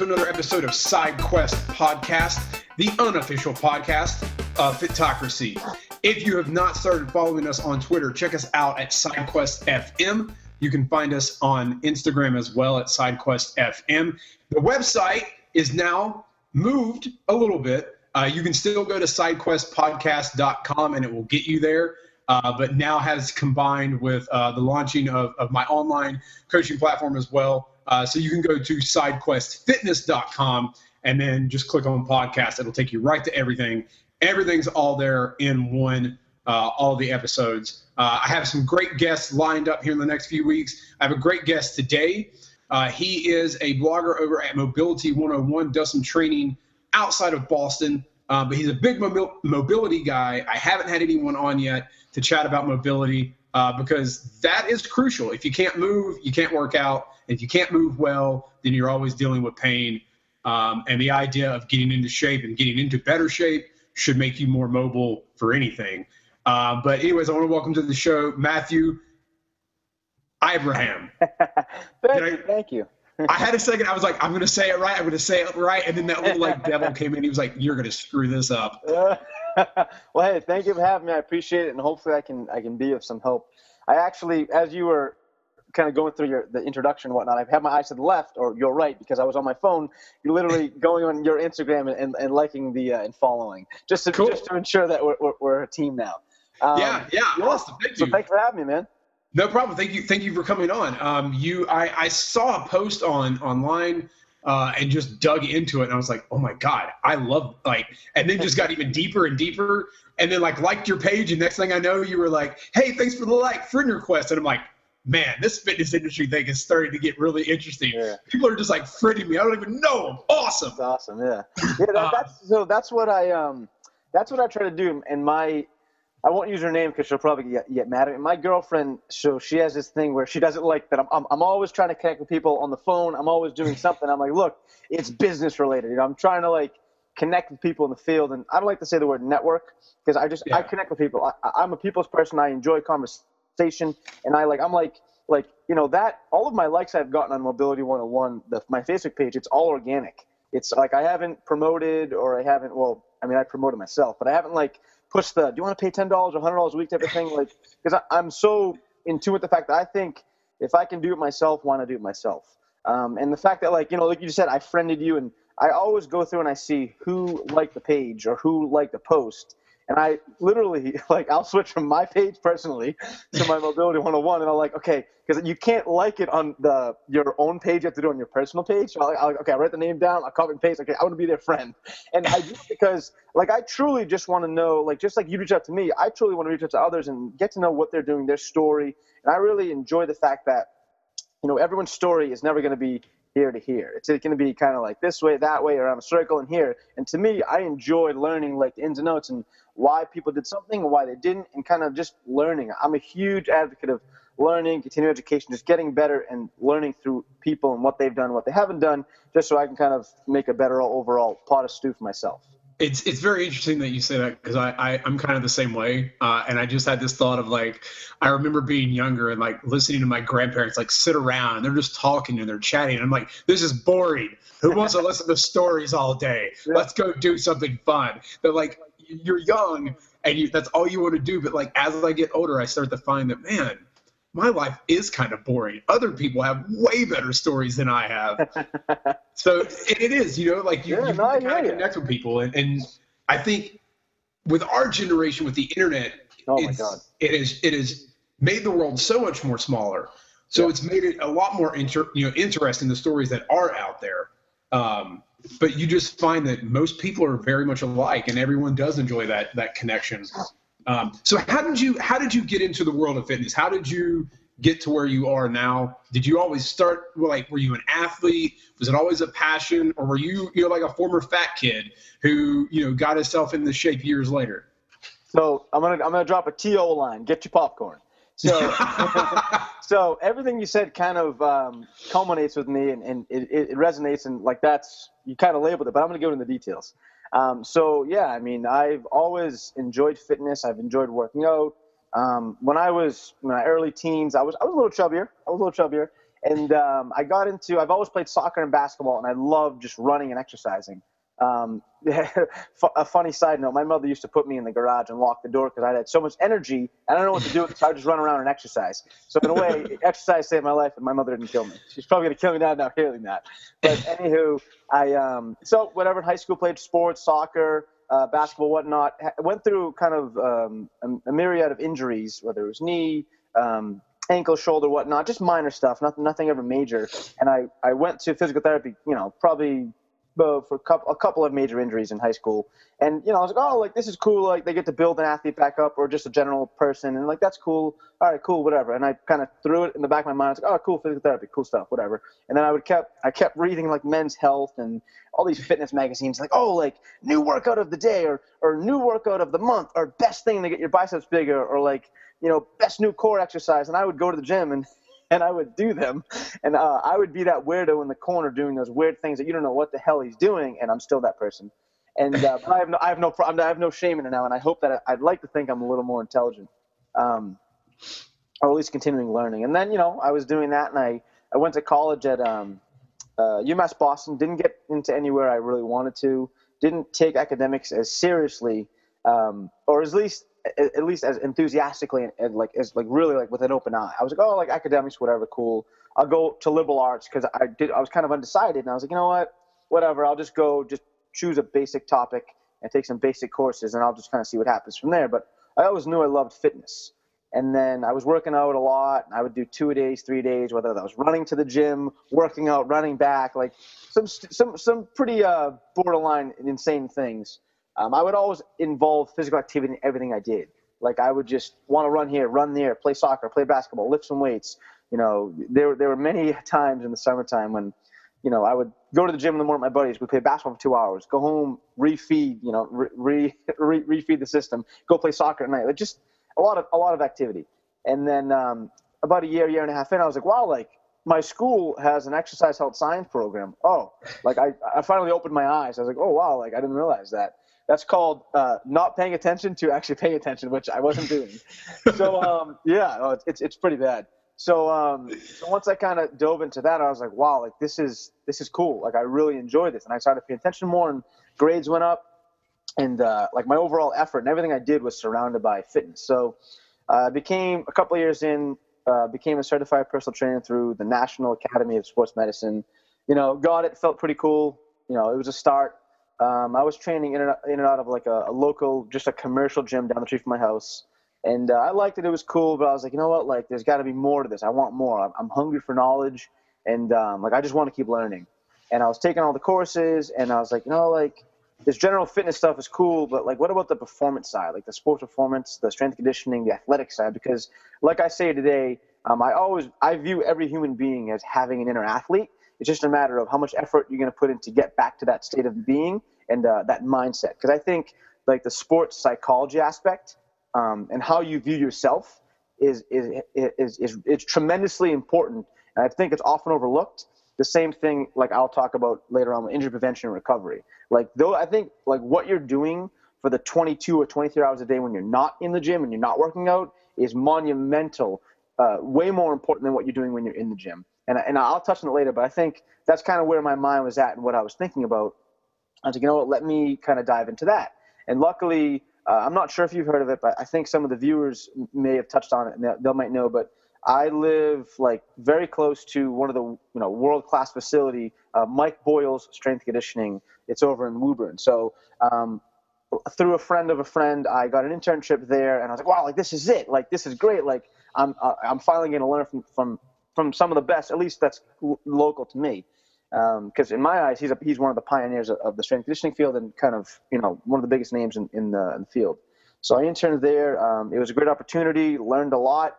to another episode of SideQuest Podcast, the unofficial podcast of Fitocracy. If you have not started following us on Twitter, check us out at SideQuest FM. You can find us on Instagram as well at SideQuest FM. The website is now moved a little bit. Uh, you can still go to sidequestpodcast.com and it will get you there. Uh, but now has combined with uh, the launching of, of my online coaching platform as well. Uh, so you can go to sidequestfitness.com and then just click on podcast. It'll take you right to everything. Everything's all there in one, uh, all the episodes. Uh, I have some great guests lined up here in the next few weeks. I have a great guest today. Uh, he is a blogger over at Mobility 101, does some training outside of Boston, uh, but he's a big mobil- mobility guy. I haven't had anyone on yet to chat about mobility uh, because that is crucial. If you can't move, you can't work out. If you can't move well, then you're always dealing with pain. Um, and the idea of getting into shape and getting into better shape should make you more mobile for anything. Uh, but anyways, I want to welcome to the show Matthew Ibrahim. thank, you, thank you. I had a second. I was like, I'm going to say it right. I'm going to say it right. And then that little like devil came in. He was like, You're going to screw this up. well, hey, thank you for having me. I appreciate it, and hopefully, I can I can be of some help. I actually, as you were kind of going through your the introduction and whatnot, I've had my eyes to the left or your right because I was on my phone. You're literally going on your Instagram and, and, liking the uh, and following just to cool. just to ensure that we're, we're, we're a team now. Um, yeah, yeah, awesome. Thank you. So thanks for having me, man. No problem. Thank you. Thank you for coming on. Um, you, I, I saw a post on online uh, and just dug into it, and I was like, oh my god, I love like, and then just got even deeper and deeper, and then like liked your page, and next thing I know, you were like, hey, thanks for the like friend request, and I'm like, man, this fitness industry thing is starting to get really interesting. Yeah. People are just like friending me. I don't even know them. Awesome. That's awesome. Yeah. Yeah. That, uh, that's so. That's what I um. That's what I try to do. And my, I won't use her name because she'll probably get, get mad at me. My girlfriend, so she has this thing where she doesn't like that. I'm, I'm, I'm always trying to connect with people on the phone. I'm always doing something. I'm like, look, it's business related. You know, I'm trying to like connect with people in the field. And I don't like to say the word network because I just, yeah. I connect with people. I, I'm a people's person. I enjoy conversation and i like i'm like like you know that all of my likes i've gotten on mobility 101 the, my facebook page it's all organic it's like i haven't promoted or i haven't well i mean i promoted myself but i haven't like pushed the do you want to pay $10 or $100 a week type of thing? Like because i'm so in tune with the fact that i think if i can do it myself why not do it myself? Um, and the fact that like you know like you just said i friended you and i always go through and i see who liked the page or who liked the post and I literally like I'll switch from my page personally to my mobility 101, and I'm like, okay, because you can't like it on the your own page. You have to do it on your personal page. So I'll, I'll, okay, I write the name down. I copy and paste. Okay, I want to be their friend, and I do because like I truly just want to know, like just like you reach out to me, I truly want to reach out to others and get to know what they're doing, their story, and I really enjoy the fact that you know everyone's story is never going to be here to here. It's going to be kind of like this way, that way, around a circle, and here. And to me, I enjoy learning like the ins and outs and why people did something and why they didn't, and kind of just learning. I'm a huge advocate of learning, continuing education, just getting better and learning through people and what they've done, what they haven't done, just so I can kind of make a better overall pot of stew for myself it's it's very interesting that you say that because I, I am kind of the same way, uh, and I just had this thought of like I remember being younger and like listening to my grandparents like sit around and they're just talking and they're chatting. And I'm like, this is boring. Who wants to listen to stories all day? Let's go do something fun. But like you're young and you, that's all you want to do. But like as I get older, I start to find that man, my life is kind of boring. Other people have way better stories than I have. so it, is, you know, like you, yeah, you no, kind of connect with people. And, and I think with our generation, with the internet, oh my God. it is it has made the world so much more smaller. So yeah. it's made it a lot more inter, you know interesting the stories that are out there. Um, but you just find that most people are very much alike, and everyone does enjoy that that connection. Um, so how did you how did you get into the world of fitness? How did you get to where you are now? Did you always start like were you an athlete? Was it always a passion, or were you you know like a former fat kid who you know got himself in the shape years later? So I'm gonna I'm gonna drop a to line. Get your popcorn. So so everything you said kind of um, culminates with me, and, and it, it resonates, and like that's you kind of labeled it, but I'm gonna go into the details. Um, so yeah, I mean, I've always enjoyed fitness. I've enjoyed working out. Um, when I was in my early teens, I was I was a little chubbier. I was a little chubbier, And um, I got into, I've always played soccer and basketball, and I love just running and exercising. Um, a funny side note: my mother used to put me in the garage and lock the door because I had so much energy. I don't know what to do, so I just run around and exercise. So in a way, exercise saved my life, and my mother didn't kill me. She's probably gonna kill me now, not hearing that. But anywho, I um, so whatever in high school played sports, soccer, uh, basketball, whatnot. Went through kind of um, a, a, myriad of injuries, whether it was knee. Um, ankle, shoulder, whatnot, just minor stuff, nothing, nothing ever major. And I, I went to physical therapy, you know, probably uh, for a couple, a couple of major injuries in high school. And, you know, I was like, oh, like, this is cool. Like, they get to build an athlete back up or just a general person. And, like, that's cool. All right, cool, whatever. And I kind of threw it in the back of my mind. I was like, oh, cool, physical therapy, cool stuff, whatever. And then I would kept, I kept reading, like, Men's Health and all these fitness magazines, like, oh, like, new workout of the day or, or new workout of the month or best thing to get your biceps bigger or, like, you know, best new core exercise. And I would go to the gym and and I would do them. And uh, I would be that weirdo in the corner doing those weird things that you don't know what the hell he's doing, and I'm still that person. And uh, I have no, I have no, I have no shame in it now, and I hope that I, would like to think I'm a little more intelligent, um, or at least continuing learning. And then you know I was doing that, and I I went to college at um, uh, UMass Boston. Didn't get into anywhere I really wanted to. Didn't take academics as seriously, um, or at least at least as enthusiastically and like as like really like with an open eye. I was like, oh, like academics, whatever, cool. I'll go to liberal arts because I did. I was kind of undecided, and I was like, you know what, whatever. I'll just go, just choose a basic topic and take some basic courses, and I'll just kind of see what happens from there. But I always knew I loved fitness, and then I was working out a lot. I would do two days, three days, whether that was running to the gym, working out, running back, like some some some pretty uh, borderline insane things. Um, I would always involve physical activity in everything I did. Like I would just want to run here, run there, play soccer, play basketball, lift some weights. You know, there there were many times in the summertime when, you know, I would go to the gym in the morning with my buddies. We play basketball for two hours. Go home, refeed. You know, re, re, refeed the system. Go play soccer at night. Like just a lot of a lot of activity. And then um, about a year, year and a half in, I was like, wow, like my school has an exercise health science program. Oh, like I, I finally opened my eyes. I was like, oh wow, like I didn't realize that. That's called uh, not paying attention to actually paying attention, which I wasn't doing. so um, yeah, oh, it's it's pretty bad. So um, so once I kind of dove into that, I was like, wow, like this is this is cool. Like I really enjoy this, and I started paying attention more, and grades went up, and uh, like my overall effort and everything I did was surrounded by fitness. So uh, I uh, became a couple years in, uh, became a certified personal trainer through the National Academy of Sports Medicine. You know, got it, felt pretty cool. You know, it was a start. Um, I was training in and, in and out of like a, a, local, just a commercial gym down the street from my house. And uh, I liked it. It was cool, but I was like, you know what? Like, there's got to be more to this. I want more. I'm, I'm hungry for knowledge. And um, like, I just want to keep learning. And I was taking all the courses and I was like, you know, like, this general fitness stuff is cool, but like, what about the performance side, like the sports performance, the strength conditioning, the athletic side? Because, like I say today, um, I always I view every human being as having an inner athlete, it's just a matter of how much effort you're going to put in to get back to that state of being and uh, that mindset. Because I think like the sports psychology aspect um, and how you view yourself is is, is is is tremendously important, and I think it's often overlooked. The same thing, like I'll talk about later on, with injury prevention and recovery. Like though, I think like what you're doing for the 22 or 23 hours a day when you're not in the gym and you're not working out is monumental, uh, way more important than what you're doing when you're in the gym and and I'll touch on it later. But I think that's kind of where my mind was at and what I was thinking about. I was like, you know what? Let me kind of dive into that. And luckily, uh, I'm not sure if you've heard of it, but I think some of the viewers may have touched on it and they, might know. But I live like very close to one of the you know world class facility, uh, Mike Boyle's Strength Conditioning. It's over in Woburn. So um, through a friend of a friend, I got an internship there, and I was like, wow, like this is it. Like this is great. Like I'm uh, I'm finally going to learn from from from some of the best, at least that's local to me. Because um, in my eyes, he's a, he's one of the pioneers of, of, the strength conditioning field and kind of you know one of the biggest names in, in, the, in the field. So I interned there. Um, it was a great opportunity. Learned a lot.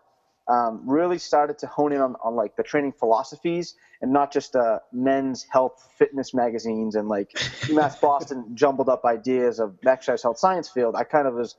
Um, really started to hone in on, on like the training philosophies and not just uh, men's health fitness magazines and like UMass Boston jumbled up ideas of exercise health science field. I kind of was,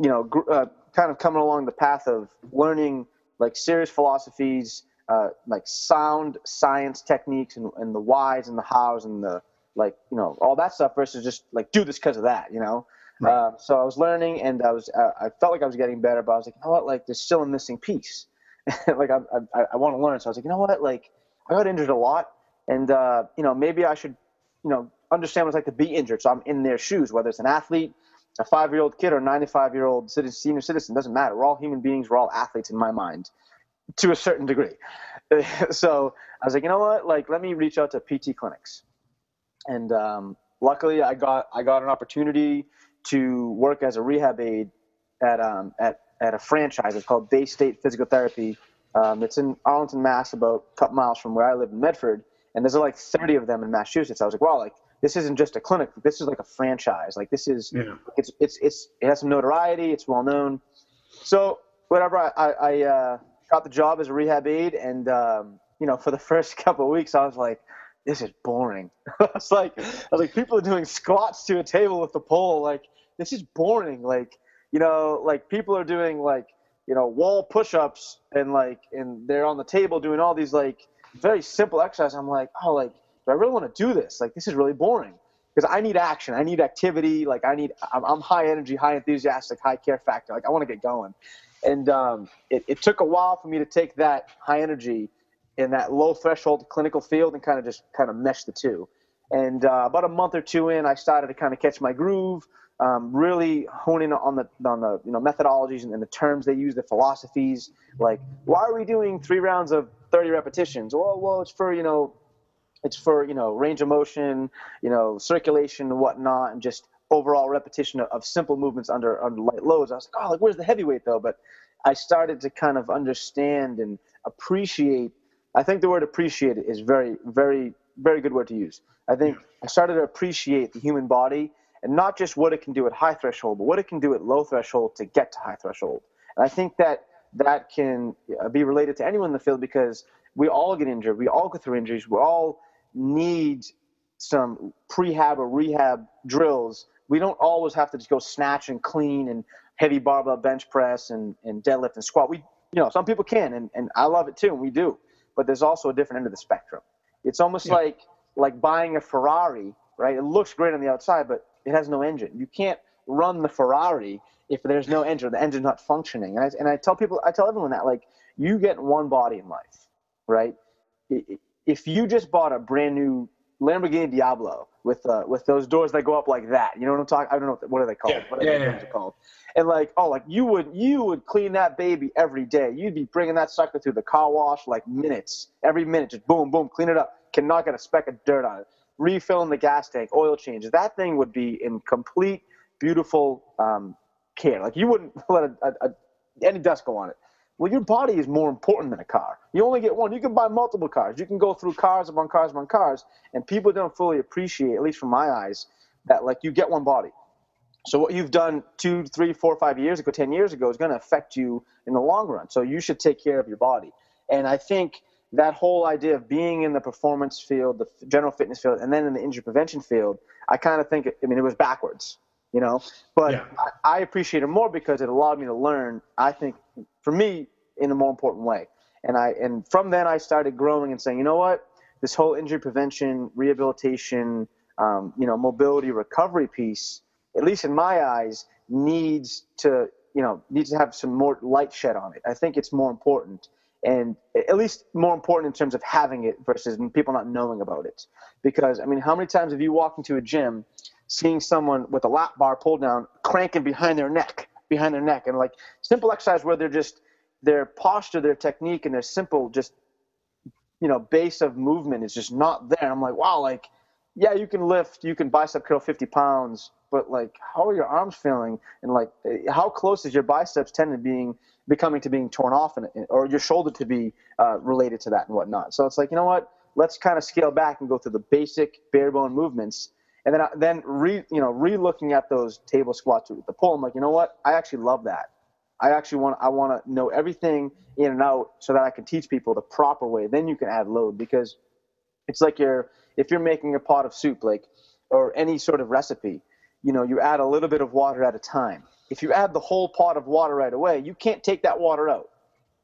you know, gr- uh, kind of coming along the path of learning like serious philosophies uh, like sound science techniques and, and the whys and the hows and the like you know all that stuff versus just like do this because of that you know right. uh, so i was learning and i was uh, i felt like i was getting better but i was like you know what like there's still a missing piece like i, I, I want to learn so i was like you know what like I got injured a lot, and uh, you know maybe I should you know understand what it's like to be injured. So I'm in their shoes, whether it's an athlete, a five year old kid, or a 95 year old senior citizen. Doesn't matter. We're all human beings. We're all athletes in my mind, to a certain degree. so I was like, you know what? Like, let me reach out to PT clinics, and um, luckily I got I got an opportunity to work as a rehab aide at um, at at a franchise. It's called Bay State Physical Therapy. Um, it's in Arlington, Mass, about a couple miles from where I live in Medford. And there's like 30 of them in Massachusetts. I was like, wow, like this isn't just a clinic. This is like a franchise. Like this is, yeah. it's, it's, it's, it has some notoriety. It's well known. So whatever, I, I, I uh, got the job as a rehab aide. And, um, you know, for the first couple of weeks, I was like, this is boring. I was like, I was like, people are doing squats to a table with a pole. Like, this is boring. Like, you know, like people are doing like, you know, wall push-ups and like, and they're on the table doing all these like very simple exercises. I'm like, oh, like, do I really want to do this? Like, this is really boring because I need action. I need activity. Like, I need, I'm, I'm high energy, high enthusiastic, high care factor. Like, I want to get going. And um, it, it took a while for me to take that high energy in that low threshold clinical field and kind of just kind of mesh the two. And uh, about a month or two in, I started to kind of catch my groove um, really honing on the on the you know methodologies and, and, the terms they use, the philosophies. Like, why are we doing three rounds of 30 repetitions? Well, well, it's for you know, it's for you know range of motion, you know, circulation and whatnot, and just overall repetition of, simple movements under under light loads. I was like, oh, like where's the heavyweight though? But I started to kind of understand and appreciate. I think the word appreciate is very, very, very good word to use. I think I started to appreciate the human body and not just what it can do at high threshold, but what it can do at low threshold to get to high threshold. And I think that that can uh, be related to anyone in the field because we all get injured, we all go through injuries, we all need some prehab or rehab drills. We don't always have to just go snatch and clean and heavy barbell bench press and, and deadlift and squat. We, you know, some people can, and, and I love it too, and we do. But there's also a different end of the spectrum. It's almost yeah. like like buying a Ferrari, right? It looks great on the outside, but it has no engine. You can't run the Ferrari if there's no engine. The engine's not functioning. And I, and I tell people, I tell everyone that like you get one body in life, right? If you just bought a brand new Lamborghini Diablo with uh, with those doors that go up like that, you know what I'm talking? I don't know what, what are they called? Yeah, what are yeah, yeah. called? And like, oh, like you would you would clean that baby every day. You'd be bringing that sucker through the car wash like minutes, every minute, just boom, boom, clean it up. Cannot get a speck of dirt on it refilling the gas tank, oil changes. That thing would be in complete, beautiful um, care. Like you wouldn't let a, a, a, any dust go on it. Well, your body is more important than a car. You only get one. You can buy multiple cars. You can go through cars upon cars upon cars, and people don't fully appreciate, at least from my eyes, that like you get one body. So what you've done two, three, four, five years ago, ten years ago, is going to affect you in the long run. So you should take care of your body. And I think that whole idea of being in the performance field, the general fitness field, and then in the injury prevention field, I kind of think, I mean, it was backwards, you know, but yeah. I, I appreciate it more because it allowed me to learn, I think, for me, in a more important way. And I, and from then I started growing and saying, you know what, this whole injury prevention, rehabilitation, um, you know, mobility recovery piece, at least in my eyes, needs to, you know, needs to have some more light shed on it. I think it's more important and at least more important in terms of having it versus people not knowing about it. Because I mean, how many times have you walked into a gym, seeing someone with a lat bar pulled down, cranking behind their neck, behind their neck, and like simple exercise where they're just their posture, their technique, and their simple just you know base of movement is just not there. I'm like, wow, like yeah, you can lift, you can bicep curl 50 pounds, but like, how are your arms feeling? And like, how close is your biceps tendon being becoming to being torn off, and or your shoulder to be uh, related to that and whatnot? So it's like, you know what? Let's kind of scale back and go through the basic bare bone movements, and then then re you know re-looking at those table squats with the pull. I'm like, you know what? I actually love that. I actually want I want to know everything in and out so that I can teach people the proper way. Then you can add load because it's like you're if you're making a pot of soup, like or any sort of recipe, you know, you add a little bit of water at a time. If you add the whole pot of water right away, you can't take that water out.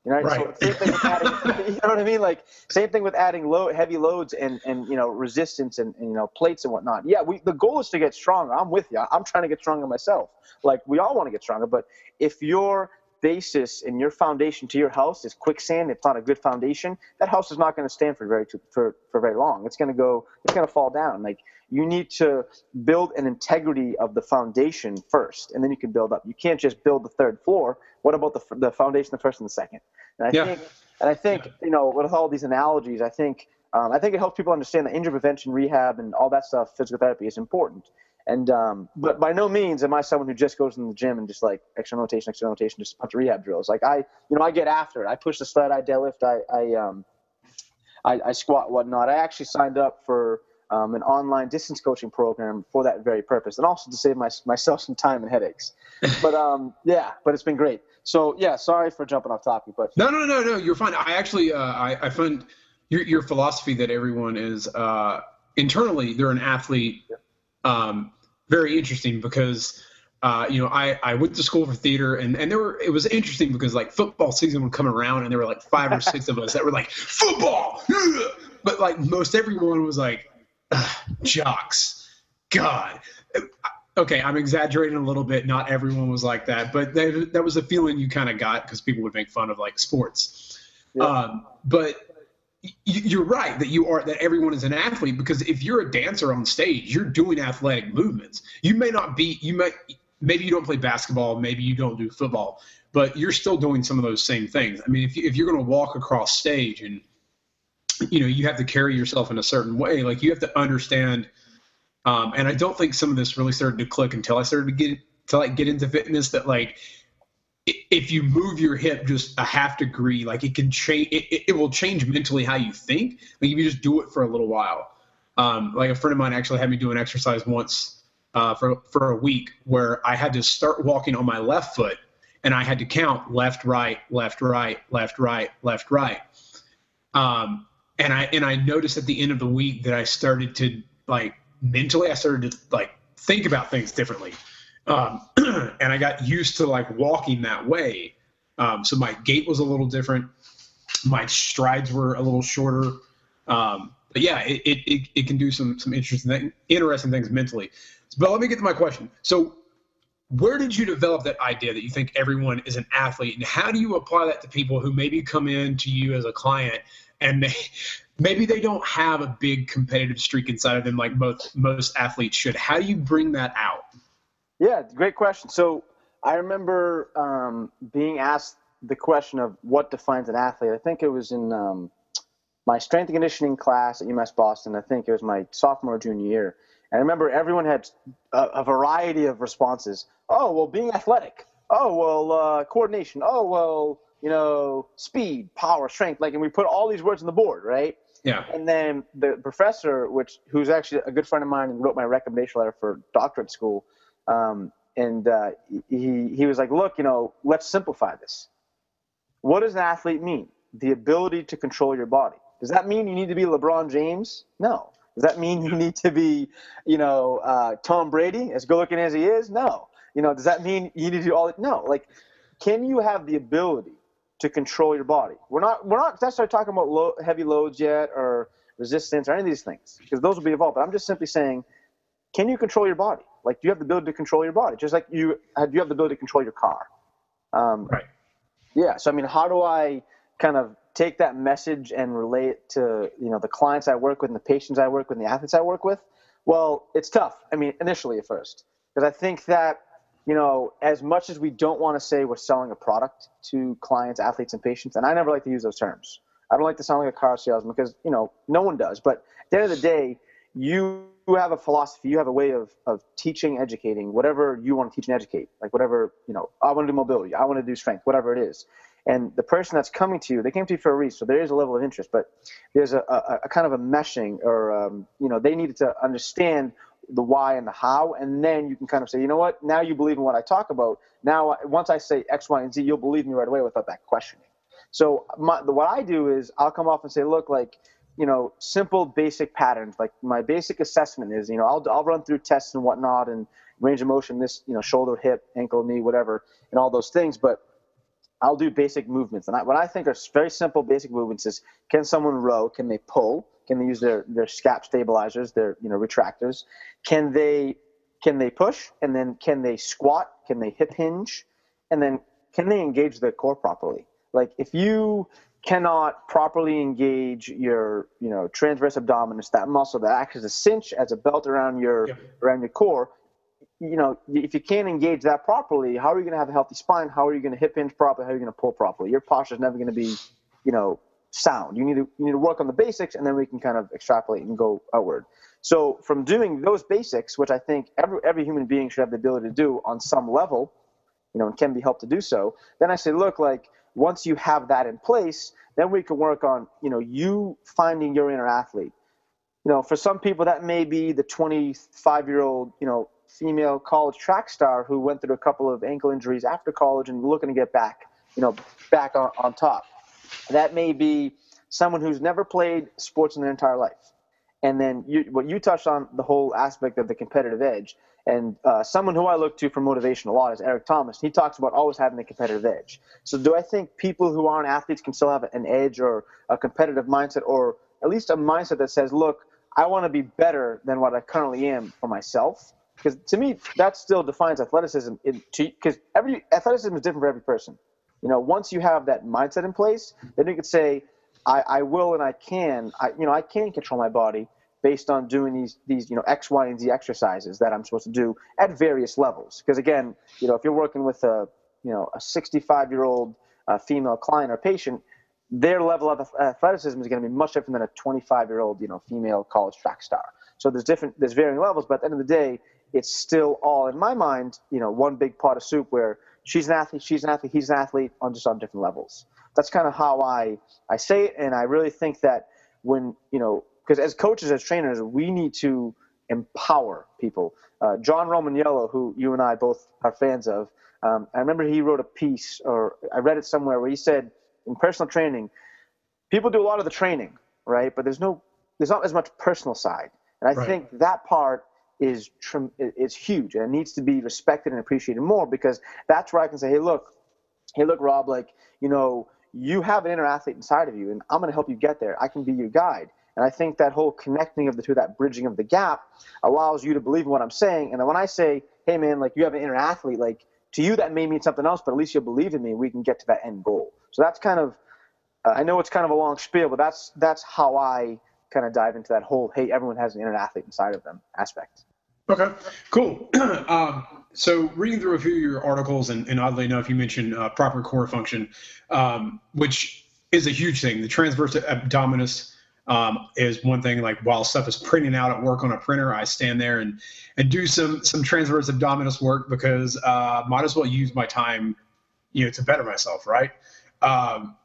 You know, right. so same thing with adding, you know what I mean? Like same thing with adding low, heavy loads and, and you know resistance and, and you know plates and whatnot. Yeah, we the goal is to get stronger. I'm with you. I'm trying to get stronger myself. Like we all want to get stronger, but if you're basis and your foundation to your house is quicksand, it's not a good foundation, that house is not going to stand for very for, for very long. It's going to go, it's going to fall down. Like you need to build an integrity of the foundation first, and then you can build up. You can't just build the third floor. What about the the foundation, the first and the second? And I yeah. think, and I think you know, with all these analogies, I think um, I think it helps people understand that injury prevention, rehab, and all that stuff, physical therapy is important. And um, but by no means am I someone who just goes in the gym and just like external rotation, external rotation, just a bunch of rehab drills. Like I, you know, I get after it. I push the sled, I deadlift, I, I, um, I, I squat, whatnot. I actually signed up for um, an online distance coaching program for that very purpose, and also to save my, myself some time and headaches. but um, yeah, but it's been great. So yeah, sorry for jumping off topic, but no, no, no, no, you're fine. I actually, uh, I, I find your your philosophy that everyone is uh, internally they're an athlete. Um, very interesting because uh, you know, I, I went to school for theater and, and there were, it was interesting because like football season would come around and there were like five or six of us that were like football, but like most everyone was like jocks. God. Okay. I'm exaggerating a little bit. Not everyone was like that, but they, that was a feeling you kind of got because people would make fun of like sports. Yeah. Um, but you're right that you are that everyone is an athlete because if you're a dancer on stage you're doing athletic movements you may not be you may maybe you don't play basketball maybe you don't do football but you're still doing some of those same things i mean if, you, if you're going to walk across stage and you know you have to carry yourself in a certain way like you have to understand um, and i don't think some of this really started to click until i started to get to like get into fitness that like if you move your hip just a half degree, like it can change, it, it will change mentally how you think. Like if you just do it for a little while. Um, like a friend of mine actually had me do an exercise once uh, for for a week where I had to start walking on my left foot and I had to count left, right, left, right, left, right, left, right. Um, and I and I noticed at the end of the week that I started to like mentally, I started to like think about things differently. Um, and I got used to like walking that way. Um, so my gait was a little different. My strides were a little shorter. Um, but yeah, it, it, it, can do some, some interesting, interesting things mentally. But let me get to my question. So where did you develop that idea that you think everyone is an athlete and how do you apply that to people who maybe come in to you as a client and they, maybe they don't have a big competitive streak inside of them like most most athletes should how do you bring that out yeah, great question. So I remember um, being asked the question of what defines an athlete. I think it was in um, my strength and conditioning class at UMass Boston. I think it was my sophomore or junior year. And I remember everyone had a, a variety of responses. Oh, well, being athletic. Oh, well, uh, coordination. Oh, well, you know, speed, power, strength. Like, and we put all these words on the board, right? Yeah. And then the professor, which who's actually a good friend of mine and wrote my recommendation letter for doctorate school, um, and uh, he, he was like, look, you know, let's simplify this. What does an athlete mean? The ability to control your body. Does that mean you need to be LeBron James? No. Does that mean you need to be, you know, uh, Tom Brady, as good looking as he is? No. You know, does that mean you need to do all that? No. Like, can you have the ability to control your body? We're not we're not necessarily talking about low, heavy loads yet or resistance or any of these things because those will be evolved. But I'm just simply saying, can you control your body? Like, do you have the ability to control your body? Just like you, do you have the ability to control your car? Um, right. Yeah. So, I mean, how do I kind of take that message and relate it to, you know, the clients I work with and the patients I work with and the athletes I work with? Well, it's tough. I mean, initially at first, because I think that, you know, as much as we don't want to say we're selling a product to clients, athletes, and patients, and I never like to use those terms. I don't like to sound like a car salesman because, you know, no one does. But at the end of the day, you have a philosophy, you have a way of, of teaching, educating, whatever you want to teach and educate, like whatever, you know, I want to do mobility, I want to do strength, whatever it is. And the person that's coming to you, they came to you for a reason. So there is a level of interest, but there's a, a, a kind of a meshing or, um, you know, they needed to understand the why and the how. And then you can kind of say, you know what, now you believe in what I talk about. Now, once I say X, Y, and Z, you'll believe me right away without that questioning. So my, what I do is I'll come off and say, look, like, you know, simple basic patterns. Like my basic assessment is, you know, I'll, I'll run through tests and whatnot and range of motion, this, you know, shoulder, hip, ankle, knee, whatever, and all those things. But I'll do basic movements. And I, what I think are very simple basic movements is can someone row? Can they pull? Can they use their, their scap stabilizers, their, you know, retractors? Can they, can they push? And then can they squat? Can they hip hinge? And then can they engage the core properly? Like if you cannot properly engage your, you know, transverse abdominis, that muscle that acts as a cinch, as a belt around your around your core, you know, if you can't engage that properly, how are you going to have a healthy spine? How are you going to hip hinge properly? How are you going to pull properly? Your posture is never going to be, you know, sound. You need to you need to work on the basics, and then we can kind of extrapolate and go outward. So from doing those basics, which I think every every human being should have the ability to do on some level, you know, and can be helped to do so, then I say, look, like once you have that in place, then we can work on, you know, you finding your inner athlete. You know, for some people that may be the 25 year old, you know, female college track star who went through a couple of ankle injuries after college and looking to get back, you know, back on, on top. That may be someone who's never played sports in their entire life. And then you, what you touched on the whole aspect of the competitive edge. And uh, someone who I look to for motivation a lot is Eric Thomas. He talks about always having a competitive edge. So, do I think people who aren't athletes can still have an edge or a competitive mindset, or at least a mindset that says, "Look, I want to be better than what I currently am for myself"? Because to me, that still defines athleticism. Because every athleticism is different for every person. You know, once you have that mindset in place, then you could say, I, I will and I can. I, you know, I can control my body based on doing these these you know X, Y, and Z exercises that I'm supposed to do at various levels. Because again, you know, if you're working with a you know a 65 year old uh, female client or patient, their level of athleticism is going to be much different than a 25 year old you know female college track star. So there's different there's varying levels, but at the end of the day, it's still all in my mind, you know, one big pot of soup where she's an athlete, she's an athlete, he's an athlete on just on different levels. That's kind of how I I say it, and I really think that when you know because as coaches, as trainers, we need to empower people. Uh, John Romaniello, who you and I both are fans of, um, I remember he wrote a piece, or I read it somewhere, where he said in personal training, people do a lot of the training, right? But there's no, there's not as much personal side, and I right. think that part is is huge, and it needs to be respected and appreciated more because that's where I can say, hey, look, hey, look, Rob, like you know, you have an inner athlete inside of you, and I'm going to help you get there. I can be your guide. And I think that whole connecting of the two, that bridging of the gap, allows you to believe in what I'm saying. And then when I say, hey, man, like you have an inner athlete, like to you that may mean something else, but at least you'll believe in me. We can get to that end goal. So that's kind of, uh, I know it's kind of a long spiel, but that's that's how I kind of dive into that whole, hey, everyone has an inner athlete inside of them aspect. Okay, cool. um, so reading through a few of your articles, and, and oddly enough, you mentioned uh, proper core function, um, which is a huge thing. The transverse abdominis um, is one thing. Like while stuff is printing out at work on a printer, I stand there and and do some some transverse abdominis work because uh, might as well use my time, you know, to better myself, right? Um,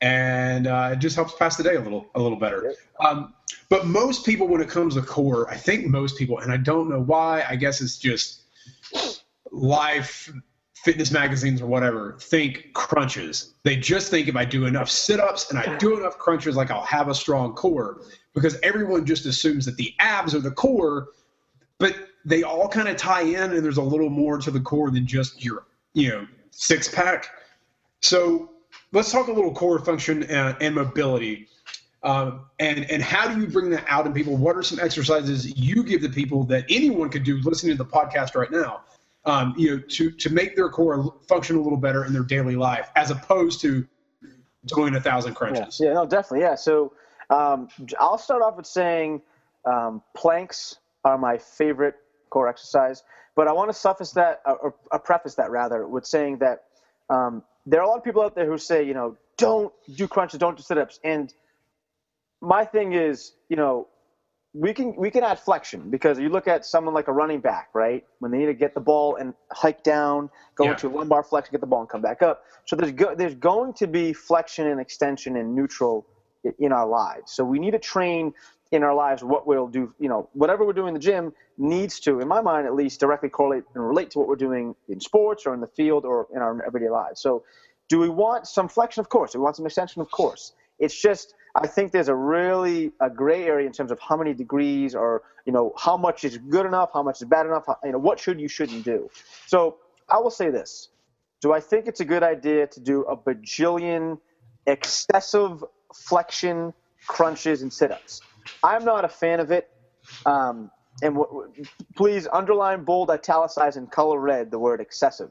and uh, it just helps pass the day a little a little better. Um, but most people, when it comes to core, I think most people, and I don't know why. I guess it's just life fitness magazines or whatever think crunches. They just think if I do enough sit ups and I do enough crunches, like I'll have a strong core because everyone just assumes that the abs are the core, but they all kind of tie in and there's a little more to the core than just your, you know, six pack. So let's talk a little core function and, and mobility. Um, and and how do you bring that out in people? What are some exercises you give the people that anyone could do listening to the podcast right now um, you know, to to make their core function a little better in their daily life, as opposed to doing a thousand crunches. Yeah, yeah no, definitely, yeah. So um, I'll start off with saying um, planks are my favorite core exercise, but I want to suffice that or, or preface that rather with saying that um, there are a lot of people out there who say, you know, don't do crunches, don't do sit-ups, and my thing is, you know, we can we can add flexion because you look at someone like a running back, right? When they need to get the ball and hike down, go yeah. into lumbar flexion, get the ball and come back up. So there's go, there's going to be flexion and extension and neutral in our lives. So we need to train in our lives what we'll do. You know, whatever we're doing in the gym needs to, in my mind at least, directly correlate and relate to what we're doing in sports or in the field or in our everyday lives. So, do we want some flexion? Of course. Do we want some extension? Of course. It's just I think there's a really a gray area in terms of how many degrees or you know how much is good enough, how much is bad enough, you know what should you shouldn't do. So I will say this: Do I think it's a good idea to do a bajillion excessive flexion crunches and sit-ups? I'm not a fan of it. Um, and w- w- please underline, bold, italicize, and color red the word excessive.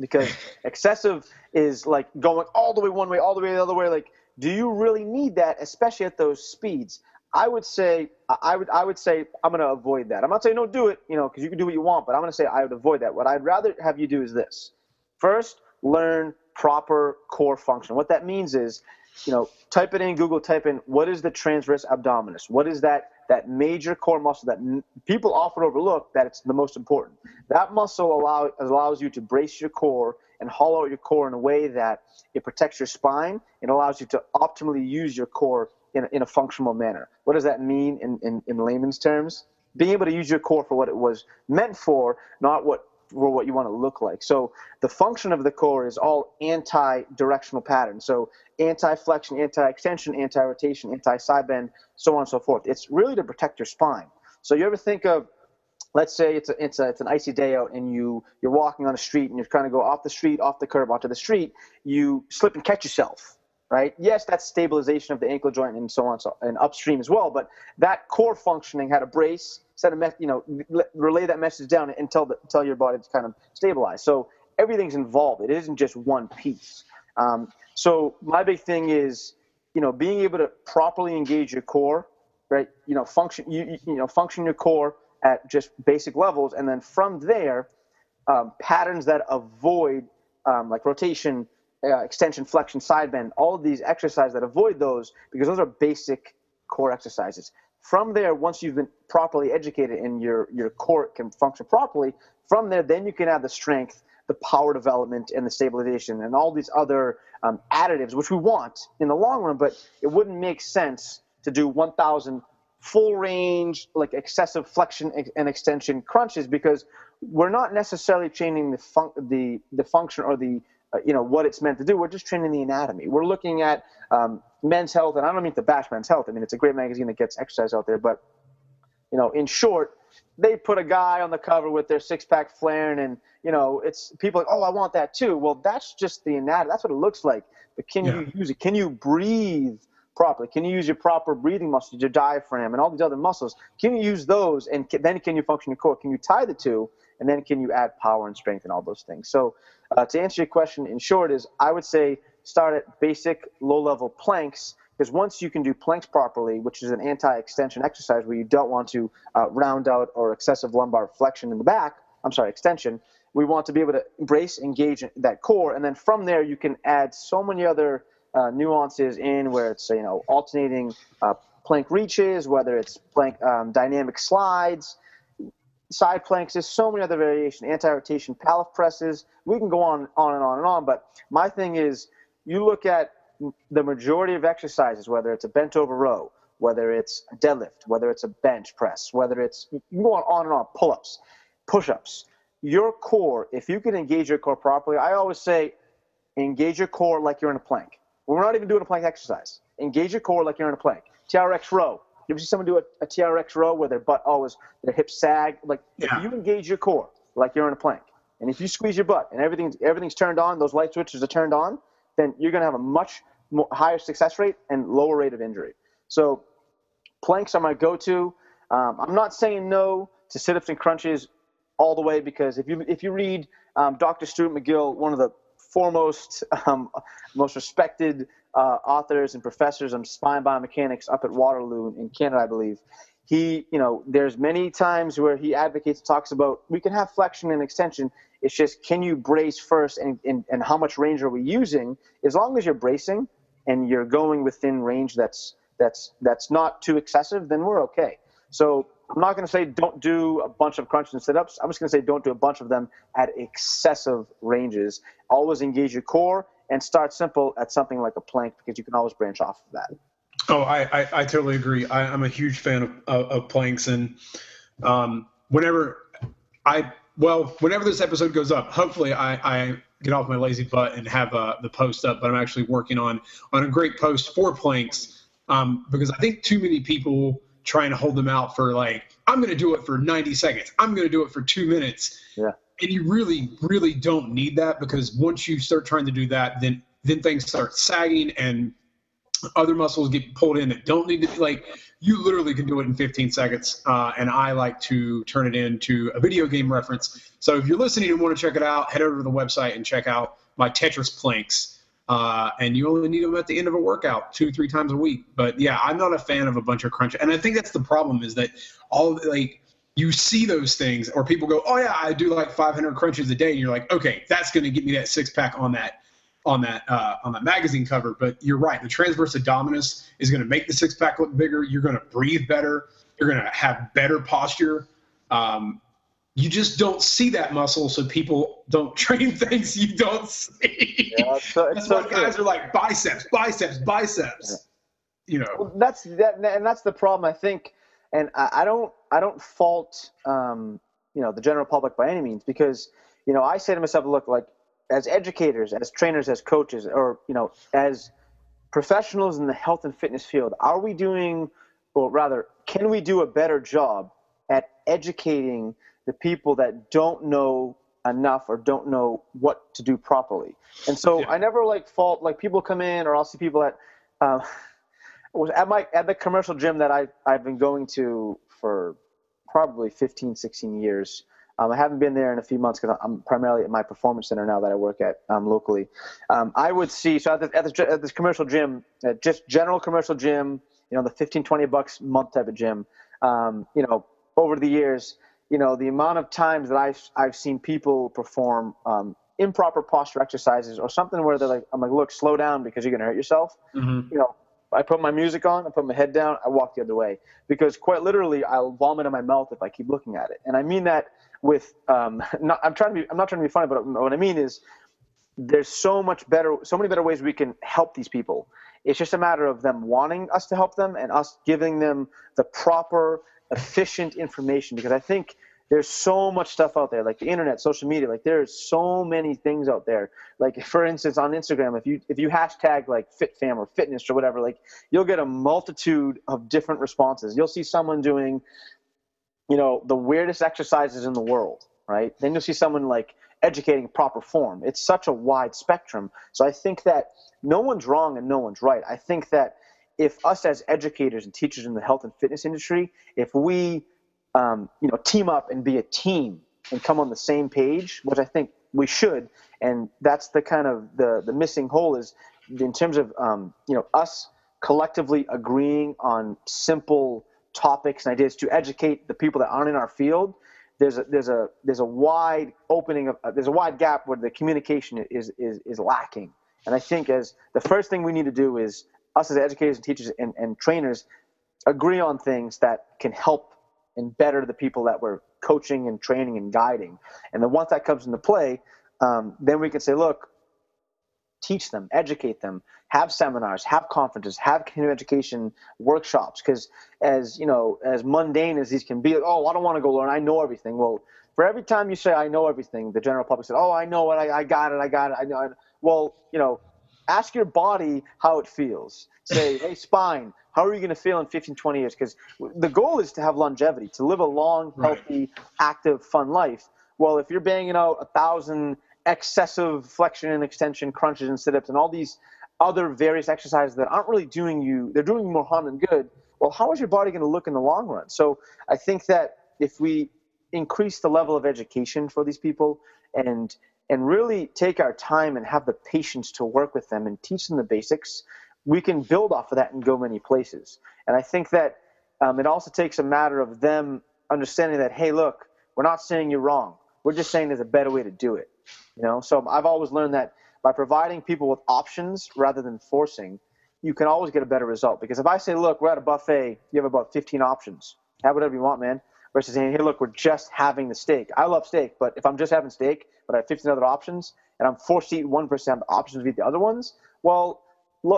because excessive is like going all the way one way, all the way the other way. Like, do you really need that, especially at those speeds? I would say I would I would say I'm going to avoid that. I'm not saying don't do it, you know, because you can do what you want, but I'm going to say I would avoid that. What I'd rather have you do is this: first, learn proper core function. What that means is, you know, type it in Google. Type in what is the transverse abdominis? What is that that major core muscle that n- people often overlook that it's the most important. That muscle allow, allows you to brace your core and hollow out your core in a way that it protects your spine and allows you to optimally use your core in a, in a functional manner. What does that mean in, in, in layman's terms? Being able to use your core for what it was meant for, not what for what you want to look like. So the function of the core is all anti-directional patterns. So anti-flexion, anti-extension, anti-rotation, anti-side bend, so on and so forth. It's really to protect your spine. So you ever think of, let's say it's a, it's a, it's an icy day out and you you're walking on the street and you're trying to go off the street, off the curb, onto the street, you slip and catch yourself. Right? Yes, that's stabilization of the ankle joint and so on, so and upstream as well. But that core functioning had a brace, send a me- you know, relay that message down and tell the, until your body's kind of stabilize So everything's involved. It isn't just one piece. Um, so my big thing is, you know, being able to properly engage your core, right? You know, function you you know function your core at just basic levels, and then from there, um, patterns that avoid um, like rotation, uh, extension, flexion, side bend, all of these exercises that avoid those because those are basic core exercises. From there, once you've been properly educated and your your core can function properly, from there, then you can add the strength the power development and the stabilization and all these other um, additives, which we want in the long run, but it wouldn't make sense to do 1,000 full range, like excessive flexion and extension crunches because we're not necessarily training the, fun- the, the function or the uh, you know what it's meant to do. We're just training the anatomy. We're looking at um, men's health, and I don't mean to bash men's health. I mean it's a great magazine that gets exercise out there, but you know, in short, they put a guy on the cover with their six pack flaring and you know it's people like oh i want that too well that's just the anatomy that's what it looks like but can yeah. you use it can you breathe properly? Can you use your proper breathing muscles your diaphragm and all these other muscles? Can you use those and then can you function your core? Can you tie the two and then can you add power and strength and all those things? So uh, to answer your question in short is i would say start at basic low level planks because once you can do planks properly, which is an anti-extension exercise where you don't want to uh, round out or excessive lumbar flexion in the back, I'm sorry, extension, we want to be able to embrace, engage that core, and then from there you can add so many other uh, nuances in where it's you know alternating uh, plank reaches, whether it's plank um, dynamic slides, side planks. There's so many other variations, anti-rotation Pallof presses. We can go on on and on and on. But my thing is, you look at the majority of exercises, whether it's a bent over row, whether it's a deadlift, whether it's a bench press, whether it's you go on, on and on, pull ups, push ups, your core, if you can engage your core properly, I always say engage your core like you're in a plank. We're not even doing a plank exercise. Engage your core like you're in a plank. TRX row. You ever see someone do a, a TRX row where their butt always, their hips sag? Like, yeah. if you engage your core like you're in a plank, and if you squeeze your butt and everything's, everything's turned on, those light switches are turned on, then you're going to have a much more, higher success rate and lower rate of injury. So planks are my go-to. Um, I'm not saying no to sit-ups and crunches all the way because if you if you read um, Dr. Stuart McGill, one of the foremost, um, most respected uh, authors and professors on spine biomechanics up at Waterloo in Canada, I believe. He, you know, there's many times where he advocates, talks about we can have flexion and extension. It's just can you brace first and, and, and how much range are we using? As long as you're bracing and you're going within range that's that's that's not too excessive, then we're okay. So I'm not going to say don't do a bunch of crunches and sit-ups. I'm just going to say don't do a bunch of them at excessive ranges. Always engage your core and start simple at something like a plank because you can always branch off of that. Oh, I, I, I totally agree. I, am a huge fan of, of, of planks, and um, whenever I well, whenever this episode goes up, hopefully I, I get off my lazy butt and have uh, the post up. But I'm actually working on on a great post for planks um, because I think too many people trying to hold them out for like I'm going to do it for 90 seconds. I'm going to do it for two minutes. Yeah. And you really, really don't need that because once you start trying to do that, then then things start sagging and other muscles get pulled in that don't need to be like you literally can do it in 15 seconds uh, and i like to turn it into a video game reference so if you're listening and want to check it out head over to the website and check out my tetris planks uh, and you only need them at the end of a workout two three times a week but yeah i'm not a fan of a bunch of crunch and i think that's the problem is that all like you see those things or people go oh yeah i do like 500 crunches a day and you're like okay that's going to get me that six pack on that on that uh, on that magazine cover. But you're right. The transverse abdominis is going to make the six pack look bigger. You're going to breathe better. You're going to have better posture. Um, you just don't see that muscle, so people don't train things you don't see. Yeah, so, that's so why guys are like biceps, biceps, biceps. Yeah. You know, well, that's that, and that's the problem. I think, and I, I don't, I don't fault, um, you know, the general public by any means, because you know, I say to myself, look, like as educators, as trainers, as coaches, or you know, as professionals in the health and fitness field, are we doing, or rather, can we do a better job at educating the people that don't know enough or don't know what to do properly? And so yeah. I never like fault like people come in, or I'll see people at um, was at my at the commercial gym that I I've been going to for probably 15, 16 years. Um, I haven't been there in a few months because I'm primarily at my performance center now that I work at um, locally. Um, I would see so at, the, at, this, at this commercial gym, uh, just general commercial gym, you know, the 15, 20 bucks month type of gym. Um, you know, over the years, you know, the amount of times that I've I've seen people perform um, improper posture exercises or something where they're like, I'm like, look, slow down because you're gonna hurt yourself. Mm-hmm. You know, I put my music on, I put my head down, I walk the other way because quite literally I'll vomit in my mouth if I keep looking at it. And I mean that with um, not, I'm trying to be I'm not trying to be funny, but what I mean is there's so much better so many better ways we can help these people. It's just a matter of them wanting us to help them and us giving them the proper efficient information because I think there's so much stuff out there like the internet social media like there's so many things out there like for instance on instagram if you if you hashtag like fitfam or fitness or whatever like you'll get a multitude of different responses you'll see someone doing you know, the weirdest exercises in the world, right? Then you'll see someone like educating proper form. It's such a wide spectrum. So I think that no one's wrong and no one's right. I think that if us as educators and teachers in the health and fitness industry, if we, um, you know, team up and be a team and come on the same page, which I think we should, and that's the kind of the the missing hole is in terms of um, you know us collectively agreeing on simple topics and ideas to educate the people that aren't in our field, there's a there's a there's a wide opening of uh, there's a wide gap where the communication is is is lacking. And I think as the first thing we need to do is us as educators and teachers and, and trainers agree on things that can help and better the people that we're coaching and training and guiding. And then once that comes into play, um, then we can say, look, teach them, educate them, have seminars, have conferences, have continuing education workshops. Because as you know, as mundane as these can be, oh, I don't want to go learn. I know everything. Well, for every time you say I know everything, the general public said, oh, I know it. I, I got it. I got it. I know. It. Well, you know, ask your body how it feels. Say, hey, spine, how are you going to feel in 15, 20 years? Because the goal is to have longevity, to live a long, healthy, right. active, fun life. Well, if you're banging out a thousand excessive flexion and extension crunches and sit-ups and all these other various exercises that aren't really doing you they're doing more harm than good well how is your body going to look in the long run so i think that if we increase the level of education for these people and and really take our time and have the patience to work with them and teach them the basics we can build off of that and go many places and i think that um, it also takes a matter of them understanding that hey look we're not saying you're wrong we're just saying there's a better way to do it you know, so I've always learned that by providing people with options rather than forcing, you can always get a better result. Because if I say, look, we're at a buffet, you have about 15 options. Have whatever you want, man. Versus saying, hey, look, we're just having the steak. I love steak, but if I'm just having steak, but I have 15 other options, and I'm forced to eat one of the options to eat the other ones, well,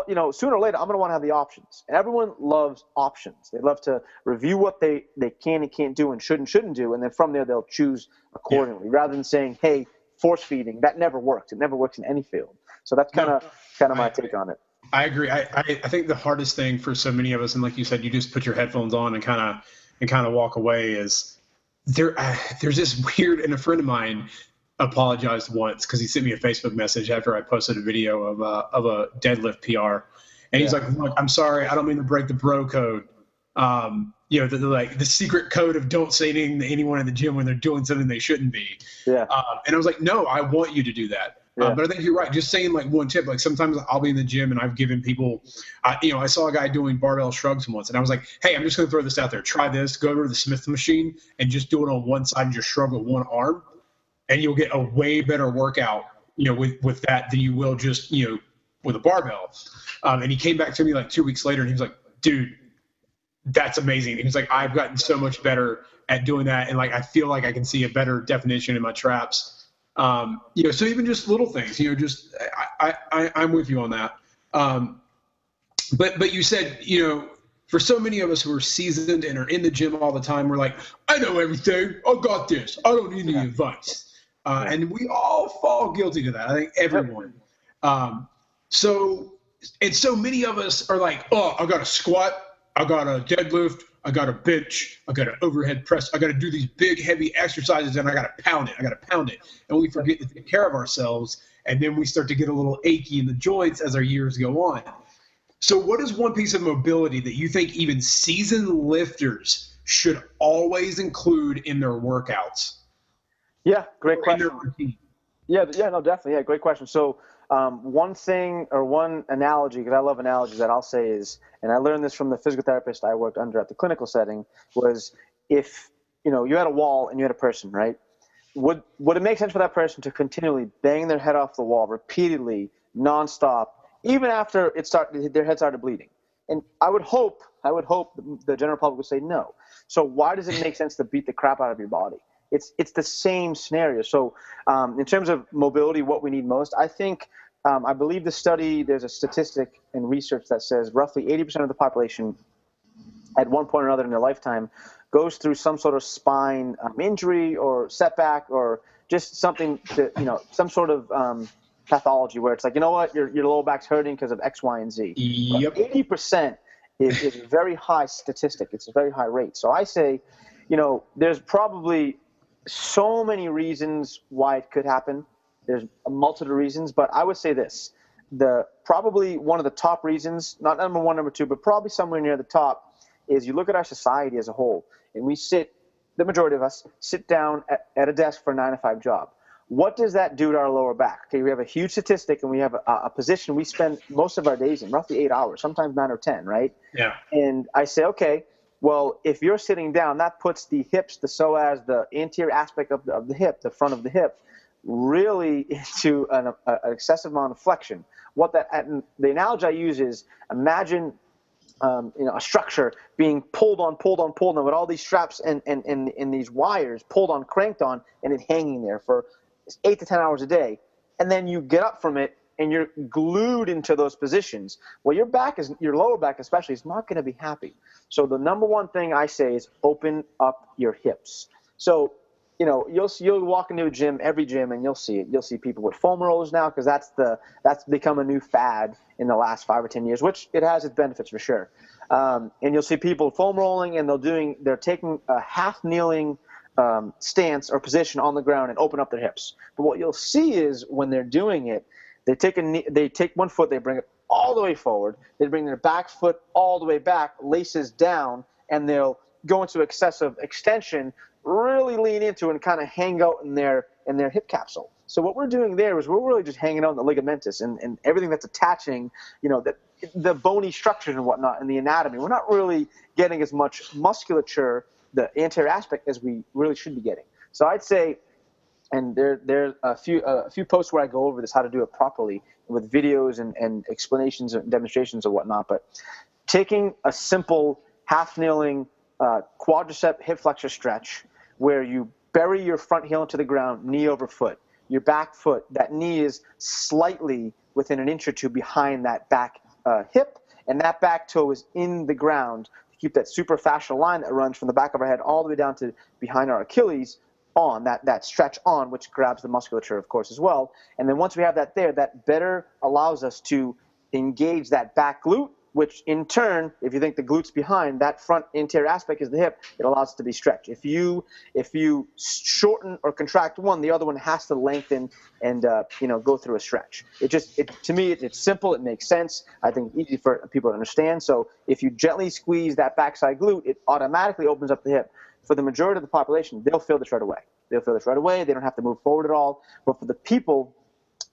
you know, sooner or later, I'm going to want to have the options. And everyone loves options. They love to review what they, they can and can't do and should and shouldn't do, and then from there they'll choose accordingly, yeah. rather than saying, hey, force feeding that never works. It never works in any field. So that's kind of no, kind of my I, take on it. I agree. I, I, I think the hardest thing for so many of us, and like you said, you just put your headphones on and kind of and kind of walk away is there. Uh, there's this weird, and a friend of mine apologized once because he sent me a Facebook message after I posted a video of a, of a deadlift PR, And he's like, look, I'm sorry, I don't mean to break the bro code. Um, you know, the, the, like the secret code of don't say anything to anyone in the gym when they're doing something they shouldn't be. Yeah. Uh, and I was like, no, I want you to do that. Uh, yeah. Uh, but I think you're right. Just saying like one tip, like sometimes I'll be in the gym and I've given people, uh, you know, I saw a guy doing barbell shrugs once and I was like, hey, I'm just going to throw this out there. Try this. Go over to the Smith machine and just do it on one side and just shrug with one arm. And you'll get a way better workout, you know, with, with that than you will just, you know, with a barbell. Um, and he came back to me like two weeks later and he was like, dude, that's amazing. He was like, I've gotten so much better at doing that. And like, I feel like I can see a better definition in my traps. Um, you know, so even just little things, you know, just, I, I, I'm with you on that. Um, but, but you said, you know, for so many of us who are seasoned and are in the gym all the time, we're like, I know everything. I got this. I don't need any advice. Uh, and we all fall guilty to that. I think everyone. Um, so, and so many of us are like, oh, I got to squat I got a deadlift, I got a bench, I got an overhead press, I got to do these big heavy exercises, and I got to pound it, I got to pound it, and we forget to take care of ourselves, and then we start to get a little achy in the joints as our years go on. So, what is one piece of mobility that you think even seasoned lifters should always include in their workouts? Yeah, great question. Yeah, yeah, no, definitely. Yeah, great question. So, um, one thing or one analogy, because I love analogies, that I'll say is, and I learned this from the physical therapist I worked under at the clinical setting, was if you know you had a wall and you had a person, right? Would would it make sense for that person to continually bang their head off the wall repeatedly, nonstop, even after it start their head started bleeding? And I would hope, I would hope the general public would say no. So why does it make sense to beat the crap out of your body? It's it's the same scenario. So um, in terms of mobility, what we need most, I think. Um, I believe the study, there's a statistic and research that says roughly 80% of the population at one point or another in their lifetime goes through some sort of spine um, injury or setback or just something that, you know, some sort of um, pathology where it's like, you know what, your, your lower back's hurting because of X, Y, and Z. Yep. 80% is, is a very high statistic. It's a very high rate. So I say, you know, there's probably so many reasons why it could happen. There's a multitude of reasons, but I would say this: the probably one of the top reasons, not number one, number two, but probably somewhere near the top, is you look at our society as a whole, and we sit, the majority of us sit down at, at a desk for a nine to five job. What does that do to our lower back? Okay, we have a huge statistic, and we have a, a position we spend most of our days in, roughly eight hours, sometimes nine or ten, right? Yeah. And I say, okay, well, if you're sitting down, that puts the hips, the psoas, the anterior aspect of the, of the hip, the front of the hip, really into an, a, an excessive amount of flexion. What that the analogy I use is imagine um, you know a structure being pulled on, pulled on, pulled on with all these straps and, and, and, and these wires pulled on, cranked on, and it hanging there for eight to ten hours a day, and then you get up from it and you're glued into those positions. Well, your back is your lower back especially is not going to be happy. So the number one thing I say is open up your hips. So you know you'll see you'll walk into a gym every gym and you'll see it. You'll see people with foam rollers now because that's the that's become a new fad in the last five or ten years, which it has its benefits for sure. Um, and you'll see people foam rolling and they're doing they're taking a half kneeling um, stance or position on the ground and open up their hips. But what you'll see is when they're doing it, they take a knee, they take one foot, they bring it all the way forward. They bring their back foot all the way back, laces down, and they'll go into excessive extension, really lean into and kind of hang out in their in their hip capsule. So what we're doing there is we're really just hanging out the ligamentous and, and everything that's attaching, you know, the, the bony structures and whatnot and the anatomy. We're not really getting as much musculature, the anterior aspect, as we really should be getting. So I'd say and there there are a few uh, a few posts where I go over this how to do it properly with videos and, and explanations and demonstrations and whatnot. But taking a simple half kneeling uh, quadricep hip flexor stretch where you bury your front heel into the ground, knee over foot, your back foot, that knee is slightly within an inch or two behind that back uh, hip, and that back toe is in the ground to keep that superficial line that runs from the back of our head all the way down to behind our Achilles on, that, that stretch on, which grabs the musculature, of course, as well. And then once we have that there, that better allows us to engage that back glute which in turn, if you think the glute's behind, that front anterior aspect is the hip, it allows it to be stretched. If you if you shorten or contract one, the other one has to lengthen and uh, you know go through a stretch. It just it, to me it, it's simple, it makes sense. I think easy for people to understand. So if you gently squeeze that backside glute, it automatically opens up the hip. For the majority of the population, they'll feel this right away. They'll feel this right away. They don't have to move forward at all. But for the people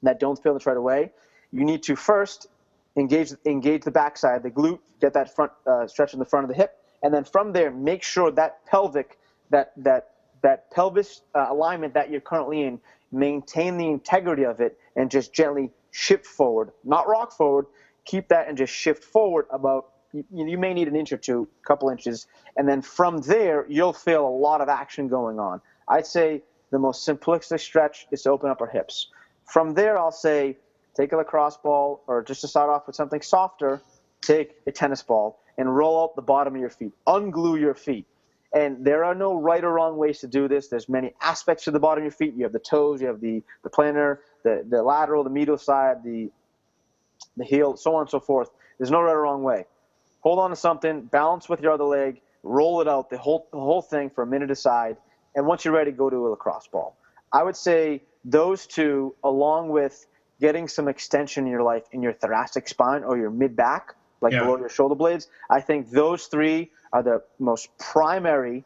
that don't feel this right away, you need to first engage engage the backside, the glute, get that front uh, stretch in the front of the hip, and then from there, make sure that pelvic, that that that pelvis uh, alignment that you're currently in, maintain the integrity of it, and just gently shift forward, not rock forward. Keep that and just shift forward about. You, you may need an inch or two, a couple inches, and then from there you'll feel a lot of action going on. I'd say the most simplistic stretch is to open up our hips. From there, I'll say take a lacrosse ball, or just to start off with something softer, take a tennis ball and roll out the bottom of your feet. Unglue your feet. And there are no right or wrong ways to do this. There's many aspects to the bottom of your feet. You have the toes, you have the, the plantar, the, the lateral, the medial side, the, the heel, so on and so forth. There's no right or wrong way. Hold on to something, balance with your other leg, roll it out, the whole, the whole thing for a minute aside. And once you're ready, go to a lacrosse ball. I would say those two, along with getting some extension in your life in your thoracic spine or your mid back, like yeah. below your shoulder blades. I think those three are the most primary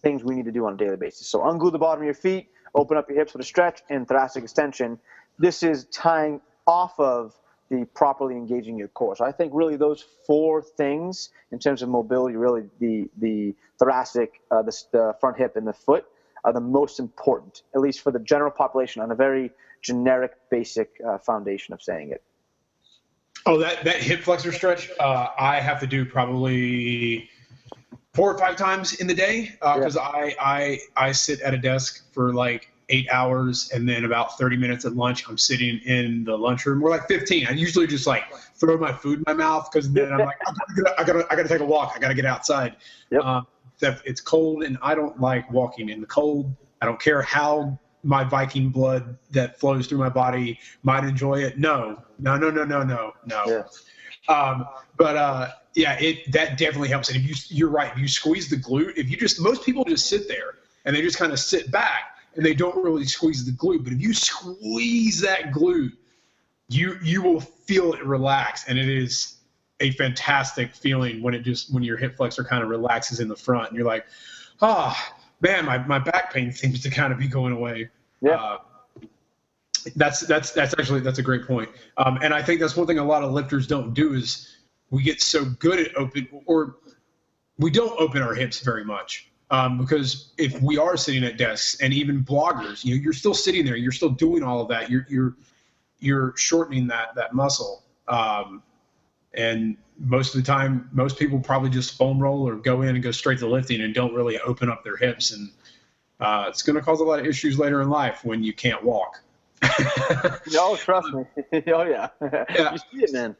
things we need to do on a daily basis. So unglue the bottom of your feet, open up your hips with a stretch, and thoracic extension. This is tying off of the properly engaging your core. So I think really those four things in terms of mobility, really the the thoracic, uh, the, the front hip, and the foot are the most important, at least for the general population on a very generic, basic uh, foundation of saying it. Oh, that, that hip flexor stretch, uh, I have to do probably four or five times in the day because uh, yeah. I, I I sit at a desk for like eight hours and then about 30 minutes at lunch i'm sitting in the lunchroom we're like 15 i usually just like throw my food in my mouth because then i'm like I gotta, I gotta, I gotta take a walk i gotta get outside yep. Uh, it's cold and i don't like walking in the cold i don't care how my Viking blood that flows through my body might enjoy it. No, no, no, no, no, no, no. Yeah. Um, but uh, yeah, it that definitely helps. And if you you're right, if you squeeze the glute, if you just most people just sit there and they just kind of sit back and they don't really squeeze the glute. But if you squeeze that glute, you you will feel it relax, and it is a fantastic feeling when it just when your hip flexor kind of relaxes in the front, and you're like, ah. Oh, man, my, my back pain seems to kind of be going away. Yeah. Uh, that's that's that's actually that's a great point. Um, and I think that's one thing a lot of lifters don't do is we get so good at open or we don't open our hips very much. Um, because if we are sitting at desks and even bloggers, you know, you're still sitting there, you're still doing all of that. You're you're you're shortening that that muscle. Um, and most of the time, most people probably just foam roll or go in and go straight to lifting and don't really open up their hips. And uh, it's going to cause a lot of issues later in life when you can't walk. no, trust me. oh yeah. yeah. You see it, man.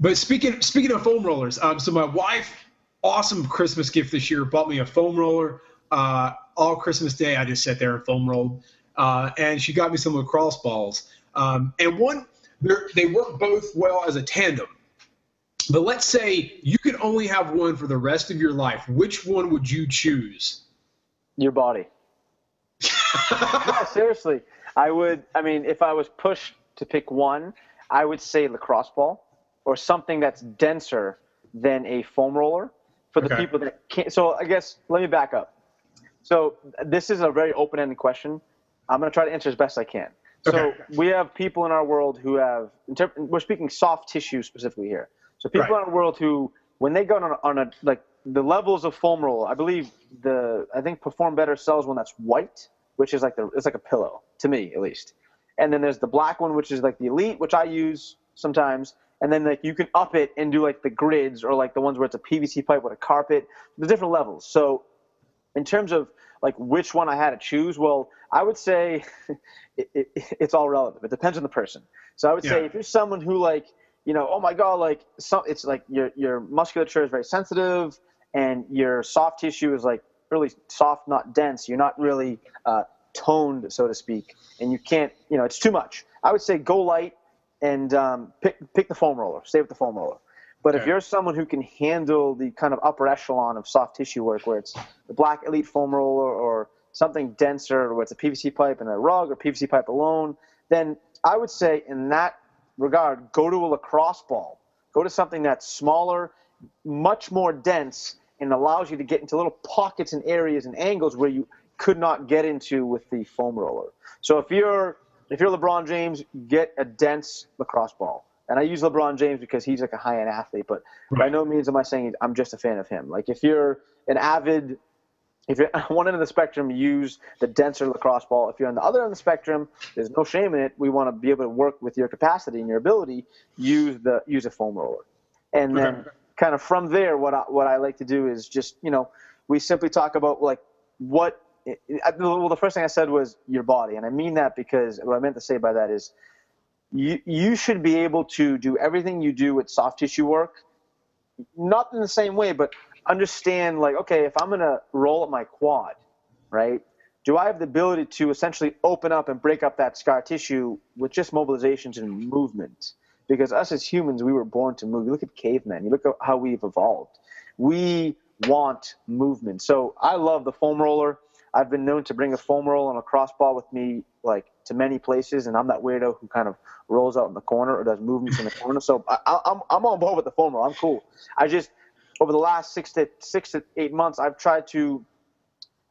But speaking speaking of foam rollers, um, so my wife, awesome Christmas gift this year, bought me a foam roller. Uh, all Christmas Day, I just sat there and foam rolled, uh, and she got me some lacrosse balls. Um, and one, they work both well as a tandem. But let's say you could only have one for the rest of your life. Which one would you choose? Your body. no, seriously. I would, I mean, if I was pushed to pick one, I would say lacrosse ball or something that's denser than a foam roller for the okay. people that can't. So I guess let me back up. So this is a very open-ended question. I'm going to try to answer as best I can. Okay. So we have people in our world who have, we're speaking soft tissue specifically here. So people right. in the world who, when they go on a, on a like the levels of foam roll, I believe the I think Perform Better sells one that's white, which is like the it's like a pillow to me at least. And then there's the black one, which is like the elite, which I use sometimes. And then like you can up it and do like the grids or like the ones where it's a PVC pipe with a carpet. The different levels. So in terms of like which one I had to choose, well, I would say it, it, it's all relative. It depends on the person. So I would yeah. say if you're someone who like you know, oh my God, like so, it's like your your musculature is very sensitive, and your soft tissue is like really soft, not dense. You're not really uh, toned, so to speak, and you can't, you know, it's too much. I would say go light and um, pick pick the foam roller. Stay with the foam roller. But okay. if you're someone who can handle the kind of upper echelon of soft tissue work, where it's the black elite foam roller or something denser, where it's a PVC pipe and a rug or PVC pipe alone, then I would say in that regard, go to a lacrosse ball. Go to something that's smaller, much more dense, and allows you to get into little pockets and areas and angles where you could not get into with the foam roller. So if you're if you're LeBron James, get a dense lacrosse ball. And I use LeBron James because he's like a high end athlete, but right. by no means am I saying I'm just a fan of him. Like if you're an avid if you're on one end of the spectrum, use the denser lacrosse ball. If you're on the other end of the spectrum, there's no shame in it. We want to be able to work with your capacity and your ability. Use the use a foam roller, and then okay. kind of from there, what I, what I like to do is just you know we simply talk about like what. Well, the first thing I said was your body, and I mean that because what I meant to say by that is you you should be able to do everything you do with soft tissue work, not in the same way, but understand like okay if i'm to roll up my quad right do i have the ability to essentially open up and break up that scar tissue with just mobilizations and movement? Because us as humans we were born to move. You look at cavemen you look at how we've evolved. We want movement. So i love the foam roller i've been known to bring a foam roller and a crossball with me like to many places and i'm that weirdo who kind of rolls out in the corner or does movements in the corner. So I, am I'm, I'm on board with the foam roller i'm cool. I just over the last six to six to eight months, I've tried to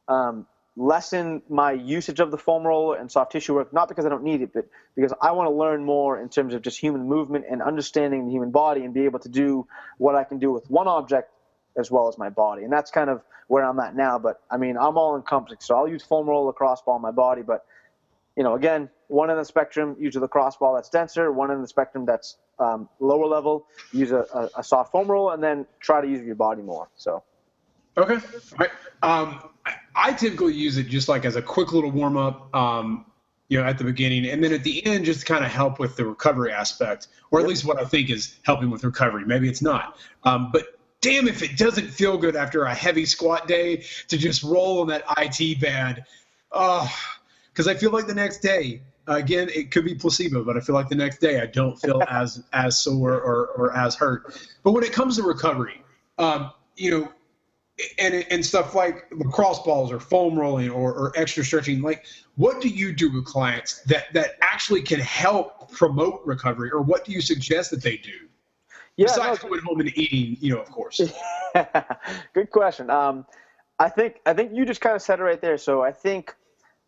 um, lessen my usage of the foam roller and soft tissue work, not because I don't need it, but because I want to learn more in terms of just human movement and understanding the human body and be able to do what I can do with one object as well as my body. And that's kind of where I'm at now. But I mean, I'm all encompassing. So I'll use foam roller lacrosse ball my body. But, you know, again, one in the spectrum, use a lacrosse ball that's denser, one in the spectrum that's um, lower level, use a, a, a, soft foam roll, and then try to use your body more. So. Okay. Right. Um, I typically use it just like as a quick little warm up, um, you know, at the beginning, and then at the end, just to kind of help with the recovery aspect, or at least what I think is helping with recovery. Maybe it's not, um, but damn if it doesn't feel good after a heavy squat day to just roll on that IT band. Because I feel like the next day again, it could be placebo, but I feel like the next day I don't feel as as sore or, or as hurt. But when it comes to recovery, um, you know, and and stuff like lacrosse balls or foam rolling or, or extra stretching, like what do you do with clients that that actually can help promote recovery, or what do you suggest that they do? Yeah, Besides no, going home and eating, you know, of course. Good question. Um, I think I think you just kind of said it right there. So I think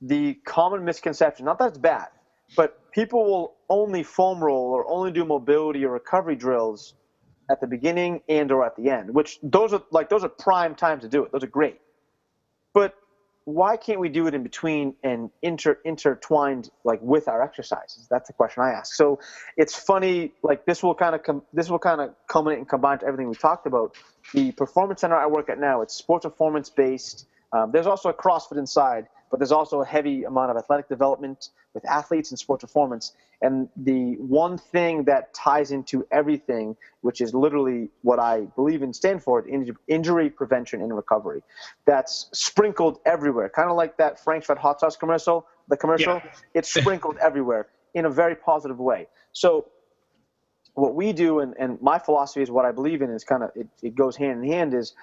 the common misconception, not that it's bad, but people will only foam roll or only do mobility or recovery drills at the beginning and or at the end, which those are like those are prime times to do it. Those are great. But why can't we do it in between and inter intertwined like with our exercises? That's the question I ask. So it's funny, like this will kind of com- this will kind of culminate and combine to everything we talked about. The performance center I work at now, it's sports performance based. Um, there's also a CrossFit inside, but there's also a heavy amount of athletic development with athletes and sports performance. And the one thing that ties into everything, which is literally what I believe in stand for, injury prevention and recovery. That's sprinkled everywhere, kind of like that Frank's Red Hot Sauce commercial. The commercial, yeah. it's sprinkled everywhere in a very positive way. So what we do and, and my philosophy is what I believe in is kind of it, it goes hand in hand is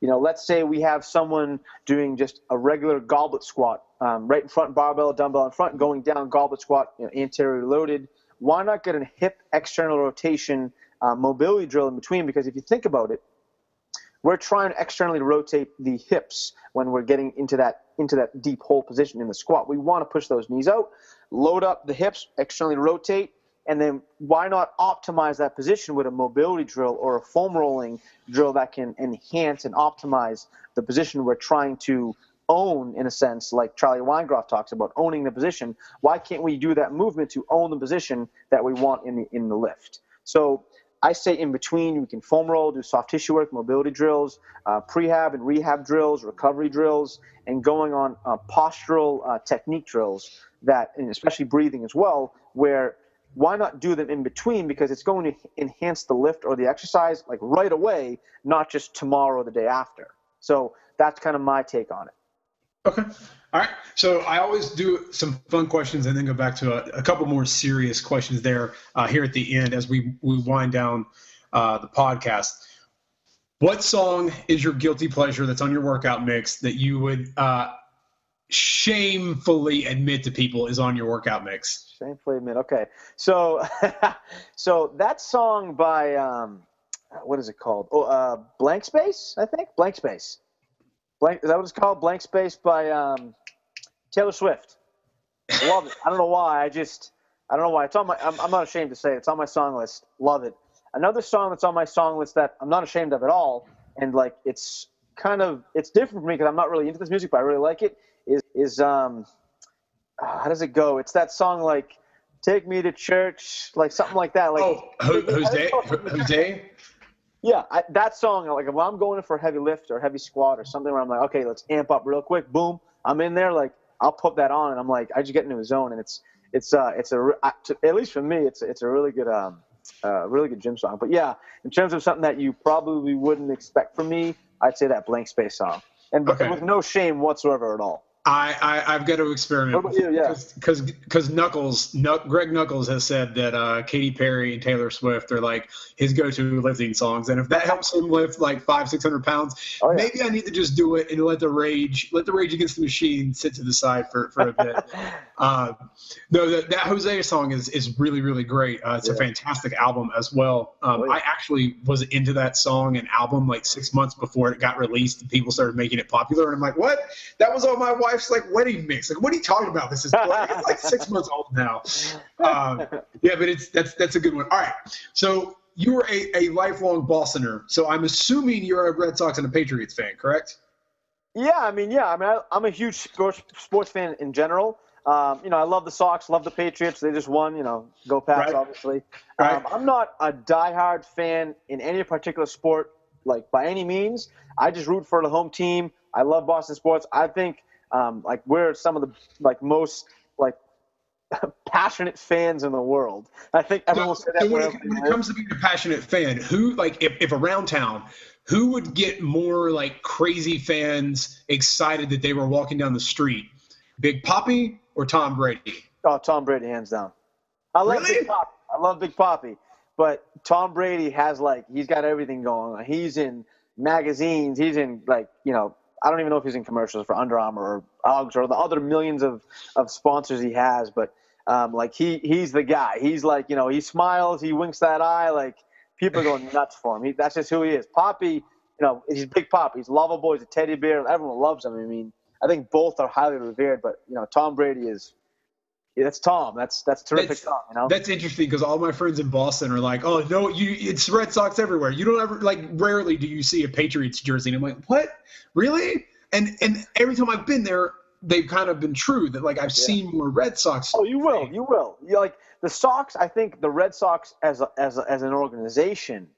you know, let's say we have someone doing just a regular goblet squat, um, right in front, barbell, dumbbell in front, going down, goblet squat, you know, anterior loaded. Why not get a hip external rotation uh, mobility drill in between? Because if you think about it, we're trying to externally rotate the hips when we're getting into that into that deep hole position in the squat. We want to push those knees out, load up the hips, externally rotate, and then why not optimize that position with a mobility drill or a foam rolling drill that can enhance and optimize the position we're trying to own in a sense like charlie weingroff talks about owning the position? Why can't we do that movement to own the position that we want in the in the lift? So I say in between, we can foam roll, do soft tissue work, mobility drills, uh, prehab and rehab drills, recovery drills, and going on uh, postural uh, technique drills that, and especially breathing as well, where why not do them in between? Because it's going to enhance the lift or the exercise like right away not just tomorrow or the day after. So that's kind of my take on it. Okay. All right. So i always do some fun questions and then go back to a, a couple more serious questions there uh, here at the end as we, we wind down uh, the podcast. What song is your guilty pleasure that's on your workout mix that you would uh, shamefully admit to people is on your workout mix? Shamefully admit. Okay, so so that song by um, what is it called? Oh, uh, Blank Space, I think. Blank Space. Blank. Is that what it's called? Blank Space by um, Taylor Swift. Love it. I don't know why. I just I don't know why. It's on my. I'm, I'm not ashamed to say it. It's on my song list. Love it. Another song that's on my song list that I'm not ashamed of at all, and like it's kind of it's different for me because I'm not really into this music, but I really like it. Is um, how does it go? It's that song like "Take Me to Church," like something like that. Like oh, Jose, Jose. Yeah, I, that song. Like if I'm going for a heavy lift or heavy squat or something where I'm like, okay, let's amp up real quick. Boom, I'm in there. Like I'll put that on, and I'm like, I just get into a zone, and it's it's uh it's a at least for me, it's it's a really good um uh, really good gym song. But yeah, in terms of something that you probably wouldn't expect from me, I'd say that Blank Space song, and okay. with no shame whatsoever at all. I, I have got to experiment because because Nuckols Greg Nuckols has said that uh, Katy Perry and Taylor Swift are like his go-to lifting songs, and if that helps him lift like five six hundred pounds, oh, yeah. maybe I need to just do it and let the rage let the rage against the machine sit to the side for, for a bit. uh, no, that, that Jose song is is really really great. Uh, it's yeah. a fantastic album as well. Um, oh, yeah. I actually was into that song and album like six months before it got released, and people started making it popular, and I'm like, what? That was on my wife's like wedding mix. Like, what are you talking about? This is like, it's like six months old now. Um, yeah, but it's that's that's a good one. All right, so you were a, a lifelong Bostoner, so I'm assuming you're a Red Sox and a Patriots fan, correct? Yeah, I mean, yeah, I mean, I, am a huge sports sports fan in general. Um, you know, I love the Sox, love the Patriots. They just won. You know, go Pats, right. obviously. Right. Um, I'm not a diehard fan in any particular sport, like by any means. I just root for the home team. I love Boston sports. I think um, like we're some of the like most like passionate fans in the world. I think everyone so, so when, it, when it comes to being a passionate fan, who like if, if around town, who would get more like crazy fans excited that they were walking down the street? Big Papi or Tom Brady? Oh, Tom Brady, hands down. I love really? Big Papi. I love Big Papi, but Tom Brady has like he's got everything going on. He's in magazines. He's in like you know I don't even know if he's in commercials for Under Armour or Uggs or the other millions of, of sponsors he has, but um, like he he's the guy. He's like you know he smiles, he winks that eye, like people are going nuts for him. He, that's just who he is. Papi, you know, he's Big Pop. He's lovable. He's a teddy bear. Everyone loves him. I mean, I think both are highly revered, but you know, Tom Brady is. That's Tom. That's that's terrific that's, Tom. You know. That's interesting because all my friends in Boston are like, "Oh no, you it's Red Sox everywhere. You don't ever like. Rarely do you see a Patriots jersey." And I'm like, "What? Really?" And and every time I've been there, they've kind of been true. That like I've yeah. seen more Red Sox. Oh, you will. You will. You like the Sox. I think the Red Sox as a, as a, as an organization,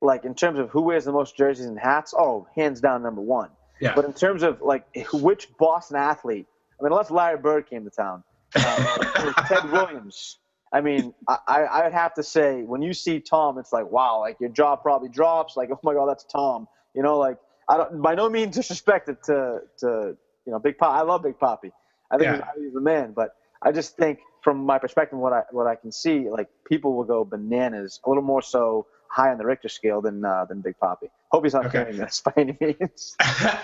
like in terms of who wears the most jerseys and hats. Oh, hands down, number one. Yeah. But in terms of like which Boston athlete, I mean, unless Larry Bird came to town, um, Ted Williams. I mean, I, I would have to say when you see Tom, it's like wow, like your jaw probably drops. Like oh my god, that's Tom. You know, like I don't by no means disrespect it to to you know Big Pop. I love Big Papi. I think yeah. he's, he's the man, but I just think from my perspective, what I what I can see, like people will go bananas a little more so high on the Richter scale than uh, than Big Papi. Hope he's not okay. hearing this by any means.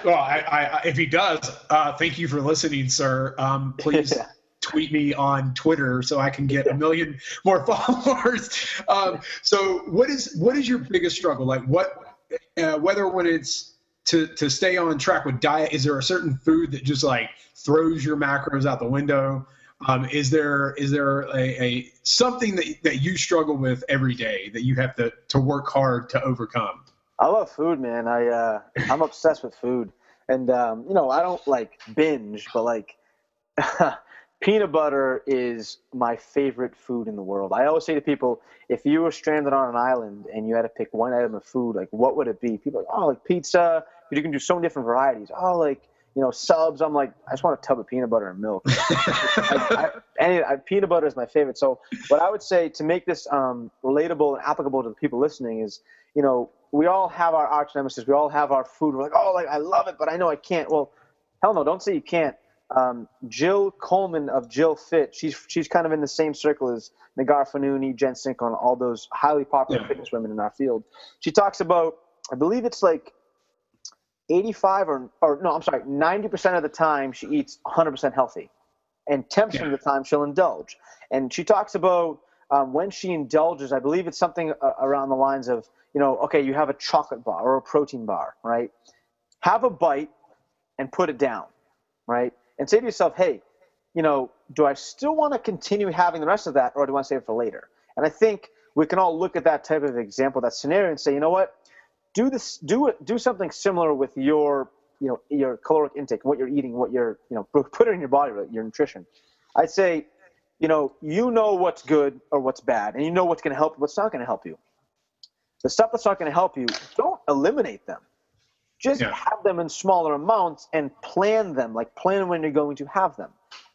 well, I, I, if he does, uh, thank you for listening, sir. Um, please. yeah. Tweet me on Twitter so I can get a million more followers. Um, so, what is what is your biggest struggle? Like, what uh, whether when it's to to stay on track with diet, is there a certain food that just like throws your macros out the window? Um, is there is there a, a, something that, that you struggle with every day that you have to, to work hard to overcome? I love food, man. I uh, I'm obsessed with food, and um, you know I don't like binge, but like peanut butter is my favorite food in the world. I always say to people, if you were stranded on an island and you had to pick one item of food, like what would it be? People are like, oh, like pizza. You can do so many different varieties. Oh, like you know, subs. I'm like, I just want a tub of peanut butter and milk. I, I, any, I, peanut butter is my favorite. So, what I would say to make this um, relatable and applicable to the people listening is, you know, we all have our arch nemesis. We all have our food. We're like, oh, like I love it, but I know I can't. Well, hell no, don't say you can't. Um, Jill Coleman of Jill Fit, she's she's kind of in the same circle as Neghar Fonooni, Jen Cinco, all those highly popular yeah. fitness women in our field. She talks about, I believe it's like 85 or, or no, I'm sorry, 90% of the time she eats 100% healthy, and 10% yeah. of the time she'll indulge. And she talks about um, when she indulges, I believe it's something uh, around the lines of, you know, okay, you have a chocolate bar or a protein bar, right? Have a bite and put it down, right? And say to yourself, hey, you know, do I still want to continue having the rest of that or do I want to save it for later? And I think we can all look at that type of example, that scenario, and say, you know what? Do this, do it, do something similar with your, you know, your caloric intake, what you're eating, what you're, you know, put it in your body, your nutrition. I'd say, you know, you know what's good or what's bad, and you know what's going to help, what's not going to help you. The stuff that's not going to help you, don't eliminate them. Just yeah. have them in smaller amounts and plan them, like plan when you're going to have them,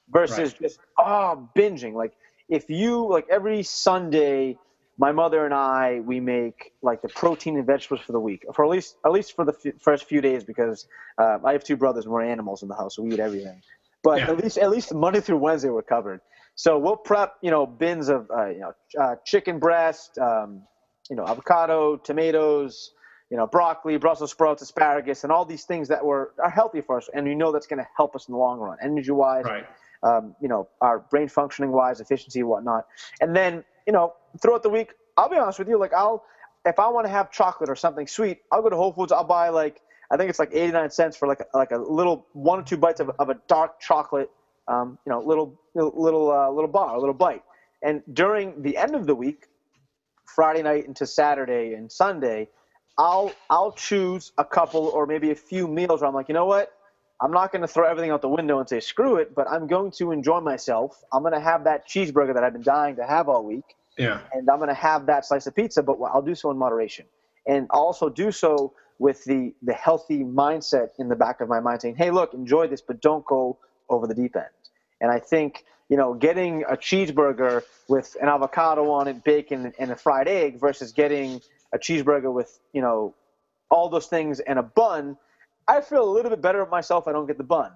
versus right. just oh binging. Like if you like every Sunday, my mother and I we make like the protein and vegetables for the week, for at least at least for the f- first few days because uh, I have two brothers and we're animals in the house, so we eat everything. But yeah. at least at least Monday through Wednesday we're covered. So we'll prep, you know, bins of, uh, you know, uh, chicken breast, um, you know, avocado, tomatoes, you know, broccoli, Brussels sprouts, asparagus, and all these things that were are healthy for us, and you know that's going to help us in the long run, energy-wise, right. um, you know, our brain functioning-wise, efficiency, whatnot. And then, you know, throughout the week, I'll be honest with you, like I'll, if I want to have chocolate or something sweet, I'll go to Whole Foods. I'll buy like I think it's like 89 cents for like a, like a little one or two bites of, of a dark chocolate um, you know, little little uh, little bar, a little bite. And during the end of the week, Friday night into Saturday and Sunday, I'll I'll choose a couple or maybe a few meals where I'm like, you know what? I'm not going to throw everything out the window and say screw it, but I'm going to enjoy myself. I'm going to have that cheeseburger that I've been dying to have all week. Yeah. And I'm going to have that slice of pizza, but I'll do so in moderation. And I'll also do so with the the healthy mindset in the back of my mind saying, "Hey, look, enjoy this, but don't go over the deep end. And I think, you know, getting a cheeseburger with an avocado on it, bacon, and a fried egg versus getting a cheeseburger with, you know, all those things and a bun, I feel a little bit better of myself. I don't get the bun.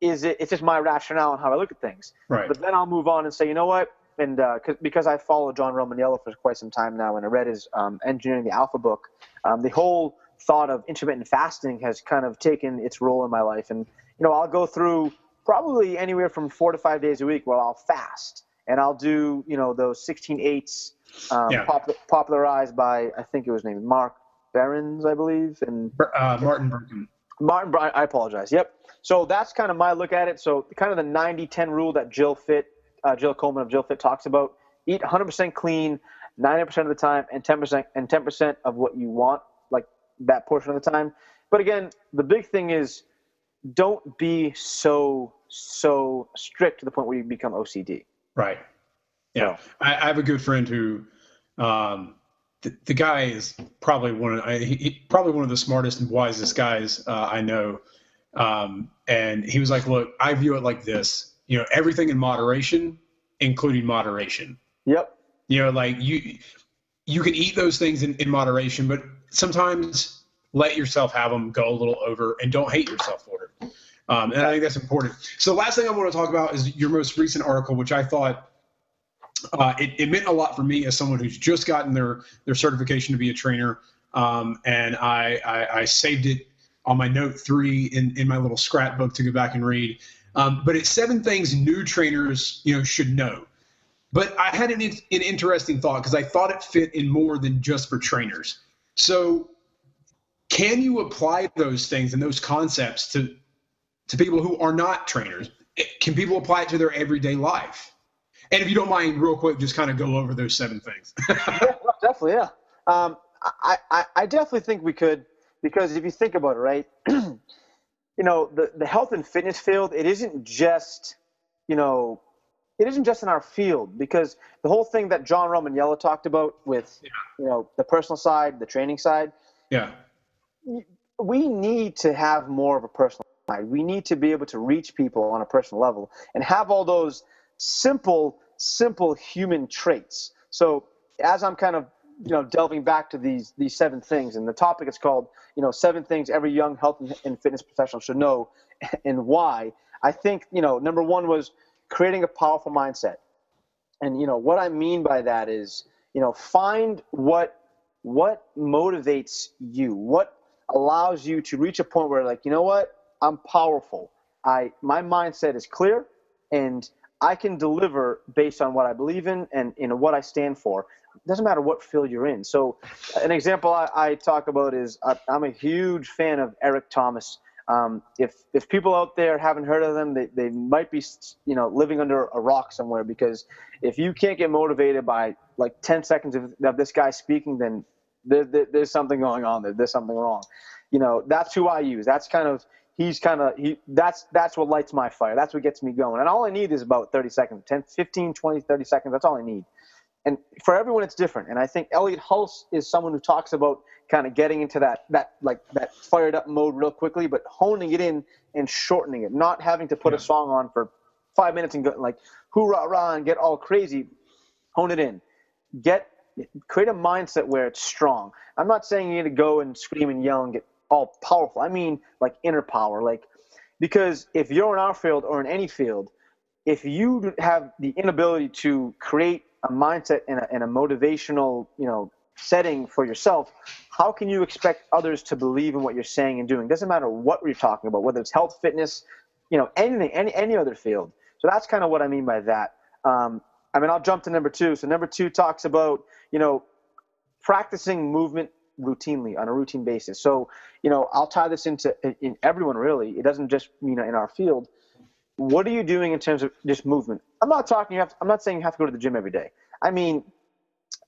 Is it? It's just my rationale and how I look at things. Right. But then I'll move on and say, you know what? And uh, because I follow John Romaniello for quite some time now, and I read his um, Engineering the Alpha book, um, the whole thought of intermittent fasting has kind of taken its role in my life. And you know, I'll go through probably anywhere from four to five days a week where I'll fast and I'll do, you know, those 16 eights um, yeah. pop- popularized by, I think it was named Mark Berens, I believe. and uh, Martin Berkhan. Martin, I apologize. Yep. So that's kind of my look at it. So kind of the 90-10 rule that Jill Fit, uh, Jill Coleman of Jill Fit talks about. Eat 100% clean 90% of the time and 10% and 10% of what you want, like that portion of the time. But again, the big thing is don't be so so strict to the point where you become OCD. Right. Yeah. So. I, I, have a good friend who, um, the, the guy is probably one of I, he, probably one of the smartest and wisest guys uh, I know. Um, and he was like, "Look, I view it like this. You know, everything in moderation, including moderation. Yep. You know, like you you can eat those things in, in moderation, but sometimes let yourself have them go a little over and don't hate yourself for it. Um, and I think that's important. So the last thing I want to talk about is your most recent article, which I thought uh, it, it, meant a lot for me as someone who's just gotten their their certification to be a trainer. Um, and I, I, I, saved it on my note three in, in my little scrapbook to go back and read. Um, but it's seven things new trainers you know should know. But I had an, an interesting thought because I thought it fit in more than just for trainers. So can you apply those things and those concepts to to people who are not trainers? Can people apply it to their everyday life? And if you don't mind, real quick, just kind of go over those seven things. yeah, definitely, yeah. Um, I, I, I definitely think we could because if you think about it, right, you know, the, the health and fitness field, it isn't just, you know, it isn't just in our field because the whole thing that John Romaniello talked about with, yeah. you know, the personal side, the training side. Yeah we need to have more of a personal We need to be able to reach people on a personal level and have all those simple, simple human traits. So as I'm kind of you know delving back to these these seven things, and the topic is called you know seven things every young health and fitness professional should know, and why. I think you know number one was creating a powerful mindset, and you know what I mean by that is you know find what what motivates you, what allows you to reach a point where like you know what I'm powerful. I my mindset is clear, and I can deliver based on what I believe in and you know what I stand for. It doesn't matter what field you're in. So, an example I, I talk about is I, I'm a huge fan of Eric Thomas. Um, if if people out there haven't heard of them, they, they might be you know living under a rock somewhere because if you can't get motivated by like 10 seconds of, of this guy speaking, then there, there, there's something going on there. There's something wrong. You know, that's who I use. That's kind of he's kind of he that's that's what lights my fire. That's what gets me going. And all I need is about 30 seconds, 10, 15, 20, 30 seconds. That's all I need. And for everyone, it's different. And I think elliott Hulse is someone who talks about kind of getting into that that like that fired up mode real quickly, but honing it in and shortening it, not having to put yeah. a song on for five minutes and go like hoorah rah and get all crazy. Hone it in. Get create a mindset where it's strong. I'm not saying you need to go and scream and yell and get all powerful. I mean like inner power, like because if you're in our field or in any field, if you have the inability to create a mindset and a, and a motivational, you know, setting for yourself, how can you expect others to believe in what you're saying and doing? Doesn't matter what you're talking about, whether it's health, fitness, you know, anything, any any other field. So that's kind of what I mean by that. Um, I mean, I'll jump to number two. So number two talks about you know practicing movement routinely on a routine basis. So you know, I'll tie this into in everyone really. It doesn't just you know in our field. What are you doing in terms of just movement? I'm not talking. You have. To, I'm not saying you have to go to the gym every day. I mean,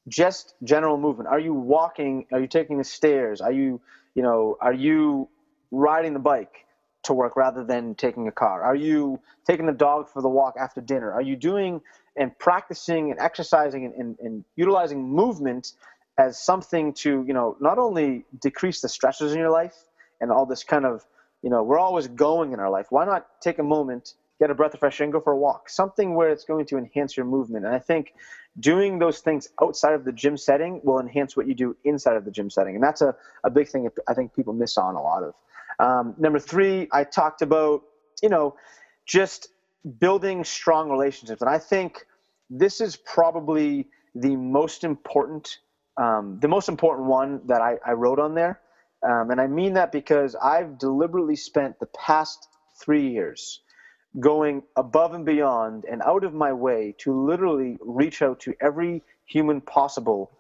just general movement. Are you walking? Are you taking the stairs? Are you, you know, are you riding the bike to work rather than taking a car? Are you taking the dog for the walk after dinner? Are you doing and practicing and exercising and, and, and utilizing movement as something to, you know, not only decrease the stresses in your life and all this kind of, you know, we're always going in our life. Why not take a moment get a breath of fresh air and go for a walk. Something where it's going to enhance your movement. And I think doing those things outside of the gym setting will enhance what you do inside of the gym setting. And that's a, a big thing I think people miss on a lot of. Um, number three, I talked about, you know, just building strong relationships. And I think this is probably the most important, um, the most important one that I, I wrote on there. Um, and I mean that because I've deliberately spent the past three years going above and beyond and out of my way to literally reach out to every human possible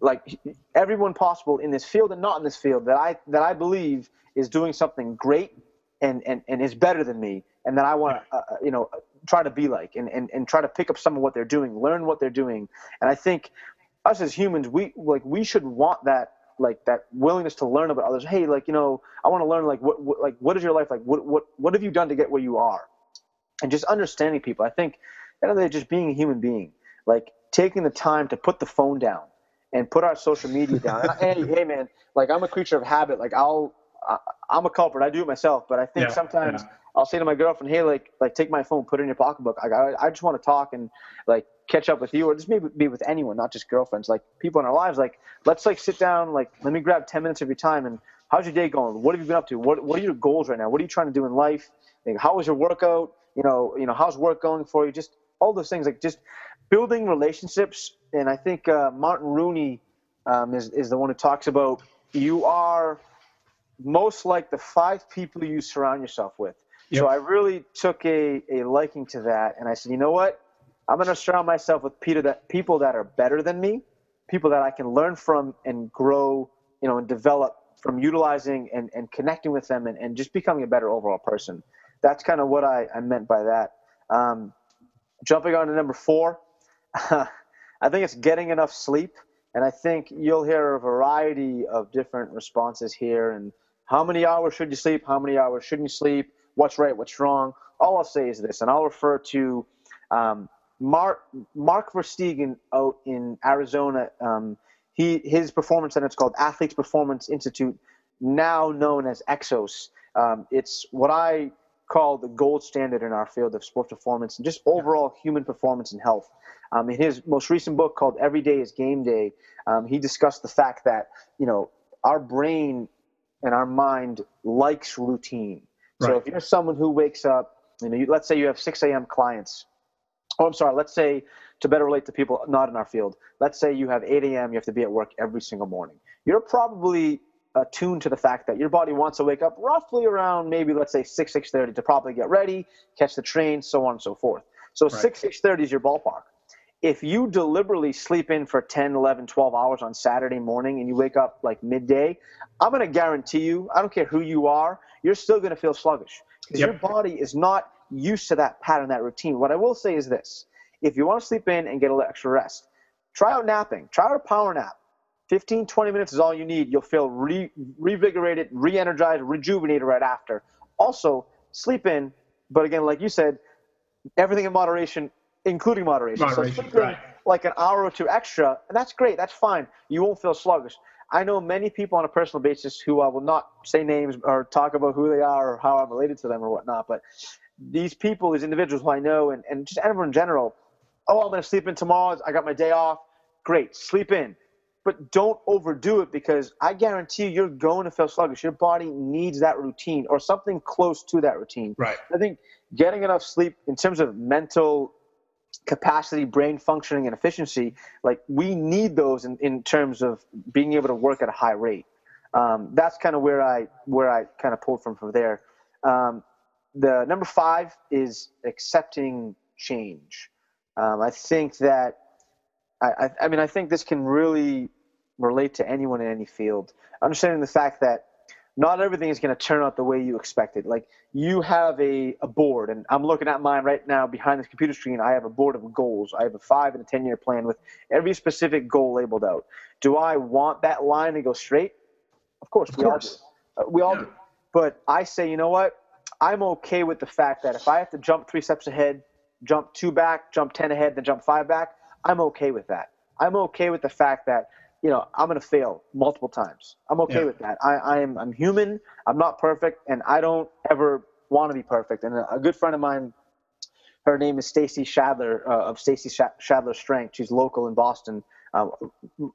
like everyone possible in this field and not in this field that I that I believe is doing something great and and, and is better than me and that I want to uh, uh, you know try to be like and, and and try to pick up some of what they're doing learn what they're doing and I think us as humans we like we should want that like that willingness to learn about others hey like you know I want to learn like what, what like what is your life like what what what have you done to get where you are and just understanding people. I think at the end of the day, just being a human being, like taking the time to put the phone down and put our social media down. hey, hey, man, like I'm a creature of habit. Like I'll, I, am a culprit. I do it myself, but I think yeah, sometimes yeah. I'll say to my girlfriend, hey, like, like take my phone, put it in your pocketbook. I, I, I just want to talk and like catch up with you, or just maybe be with anyone, not just girlfriends, like people in our lives. Like, let's like sit down. Like, let me grab 10 minutes of your time and how's your day going? What have you been up to? What, what are your goals right now? What are you trying to do in life? Like, how was your workout? you know, you know, how's work going for you? Just all those things, like just building relationships. And I think uh, Martin Rooney um, is is the one who talks about you are most like the five people you surround yourself with. Yep. So I really took a, a liking to that, and I said, you know what? I'm going to surround myself with people that people that are better than me, people that I can learn from and grow, you know, and develop from utilizing and, and connecting with them and, and just becoming a better overall person that's kind of what I, I meant by that. Um, jumping on to number four, I think it's getting enough sleep. And I think you'll hear a variety of different responses here. And how many hours should you sleep? How many hours shouldn't you sleep? What's right? What's wrong? All I'll say is this, and I'll refer to um, Mark Mark Verstegen out in Arizona. Um, he his performance center it's called Athletes Performance Institute, now known as Exos. Um, it's what I call the gold standard in our field of sports performance and just overall human performance and health. Um, in his most recent book called Every Day is Game Day, um, he discussed the fact that you know our brain and our mind likes routine. Right. So if you're someone who wakes up you know, you, let's say you have 6 a.m. clients. Oh, I'm sorry. Let's say to better relate to people not in our field. Let's say you have 8 a.m. You have to be at work every single morning. You're probably attuned to the fact that your body wants to wake up roughly around maybe let's say 6 6.30 to probably get ready catch the train so on and so forth so right. 6 6.30 is your ballpark if you deliberately sleep in for 10 11 12 hours on saturday morning and you wake up like midday i'm going to guarantee you i don't care who you are you're still going to feel sluggish because yep. your body is not used to that pattern that routine what i will say is this if you want to sleep in and get a little extra rest try out napping try out a power nap 15 20 minutes is all you need you'll feel re- revigorated re-energized rejuvenated right after also sleep in but again like you said everything in moderation including moderation. Moderation, so right. like an hour or two extra, and that's great. That's fine. You won't feel sluggish. I know many people on a personal basis who I will not say names or talk about who they are or how I'm related to them or whatnot, but these people, these individuals who I know, and, and just everyone in general, oh, I'm going to sleep in tomorrow. I got my day off. Great, sleep in. But don't overdo it because I guarantee you, you're going to feel sluggish. Your body needs that routine or something close to that routine. Right. I think getting enough sleep in terms of mental capacity, brain functioning, and efficiency, like we need those in, in terms of being able to work at a high rate. Um, that's kind of where I where I kind of pulled from from there. Um, the number five is accepting change. Um, I think that I, I, I mean I think this can really relate to anyone in any field. Understanding the fact that not everything is going to turn out the way you expected. Like you have a, a board, and I'm looking at mine right now behind this computer screen. I have a board of goals. I have a five and a 10 year plan with every specific goal labeled out. Do I want that line to go straight? Of course, of we course. all do. Uh, we all yeah. do. But I say, you know what? I'm okay with the fact that if I have to jump three steps ahead, jump two back, jump 10 ahead, then jump five back, I'm okay with that. I'm okay with the fact that you know, I'm going to fail multiple times. I'm okay yeah. with that. I, I am, I'm human. I'm not perfect, and I don't ever want to be perfect. And a, a good friend of mine, her name is Stacy Shadler uh, of Stacy Shadler Strength. She's local in Boston. Uh,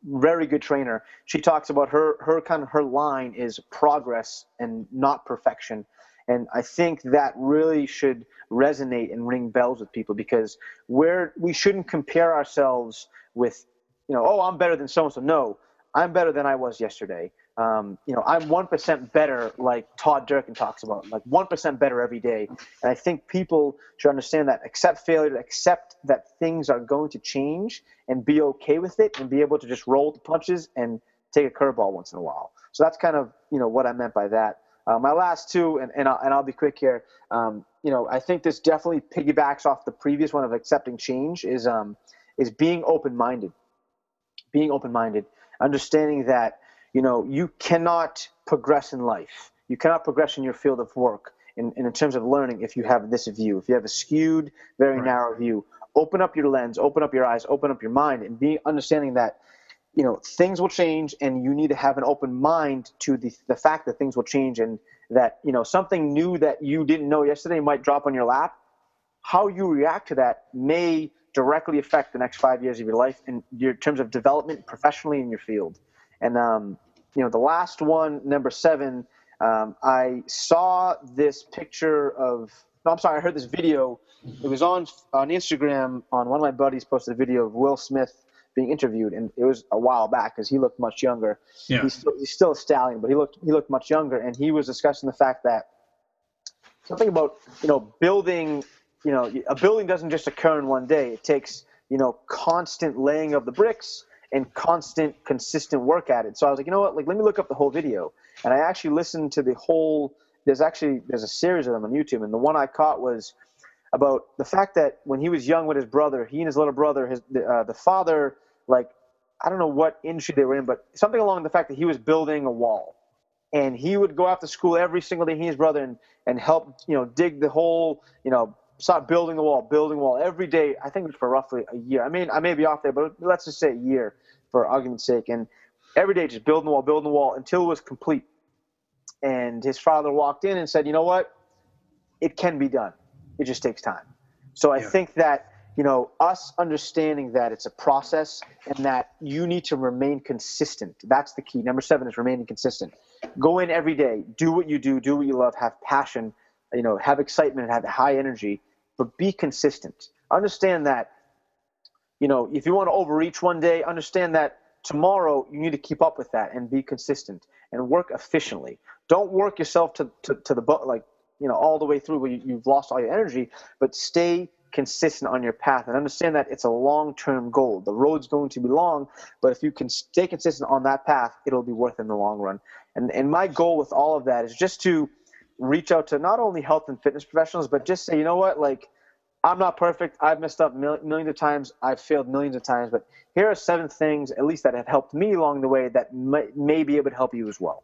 very good trainer. She talks about her her kind of her line is progress and not perfection. And I think that really should resonate and ring bells with people because we're we shouldn't compare ourselves with you know, oh, I'm better than so and so. No, I'm better than I was yesterday. Um, you know, I'm 1% better, like Todd Durkin talks about, like 1% better every day. And I think people should understand that, accept failure, accept that things are going to change and be okay with it and be able to just roll the punches and take a curveball once in a while. So that's kind of, you know, what I meant by that. Uh, my last two, and, and, I'll, and I'll be quick here. Um, you know, I think this definitely piggybacks off the previous one of accepting change is, um, is being open-minded being open-minded, understanding that you know you cannot progress in life. You cannot progress in your field of work in, in terms of learning if you have this view. If you have a skewed, very right. narrow view, open up your lens, open up your eyes, open up your mind, and be understanding that you know things will change, and you need to have an open mind to the the fact that things will change, and that you know something new that you didn't know yesterday might drop on your lap. How you react to that may directly affect the next five years of your life in your terms of development professionally in your field. And um, you know, the last one, number seven, um, I saw this picture of. No, I'm sorry. I heard this video. It was on on Instagram. On one of my buddies posted a video of Will Smith being interviewed, and it was a while back because he looked much younger. Yeah. He's still, he's still a stallion, but he looked he looked much younger, and he was discussing the fact that something about you know building you know, a building doesn't just occur in one day. It takes, you know, constant laying of the bricks and constant, consistent work at it. So I was like, you know what? Like, let me look up the whole video. And I actually listened to the whole. There's actually there's a series of them on YouTube, and the one I caught was about the fact that when he was young with his brother, he and his little brother, his uh, the father, like I don't know what industry they were in, but something along the fact that he was building a wall, and he would go after school every single day, he and his brother, and and help you know dig the whole you know start building the wall, building the wall every day. I think it was for roughly a year. I mean, I may be off there, but let's just say a year for argument's sake. And every day just building the wall, building the wall until it was complete. And his father walked in and said, "You know what? It can be done. It just takes time." So I yeah. think that you know us understanding that it's a process and that you need to remain consistent. That's the key. Number seven is remaining consistent. Go in every day, do what you do, do what you love, have passion you know, have excitement, and have high energy, but be consistent. Understand that, you know, if you want to overreach one day, understand that tomorrow you need to keep up with that and be consistent and work efficiently. Don't work yourself to, to, to the, like, you know, all the way through where you, you've lost all your energy, but stay consistent on your path and understand that it's a long-term goal. The road's going to be long, but if you can stay consistent on that path, it'll be worth in the long run. And and my goal with all of that is just to reach out to not only health and fitness professionals, but just say, you know what, like I'm not perfect. I've messed up millions of times. I've failed millions of times, but here are seven things, at least that have helped me along the way, that may, maybe it would help you as well.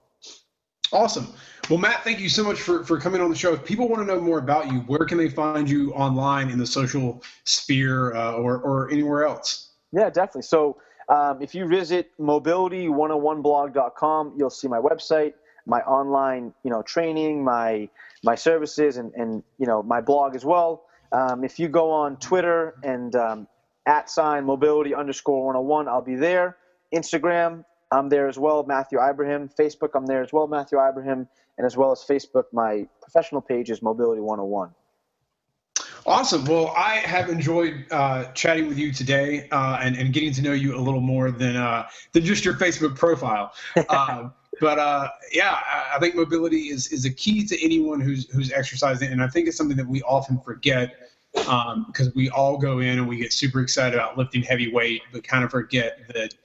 Awesome. Well, Matt, thank you so much for, for coming on the show. If people want to know more about you, where can they find you online in the social sphere uh, or, or anywhere else? Yeah, definitely. So um, if you visit mobility101blog.com, you'll see my website, my online, you know, training, my my services, and, and you know, my blog as well. Um, if you go on Twitter and um, at sign mobility underscore 101, I'll be there. Instagram, I'm there as well, Matthew Ibrahim. Facebook, I'm there as well, Matthew Ibrahim. And as well as Facebook, my professional page is Mobility 101. Awesome. Well, I have enjoyed uh, chatting with you today uh, and, and getting to know you a little more than uh, than just your Facebook profile. But uh, yeah, I think mobility is, is a key to anyone who's who's exercising, and I think it's something that we often forget because um, we all go in and we get super excited about lifting heavy weight, but kind of forget that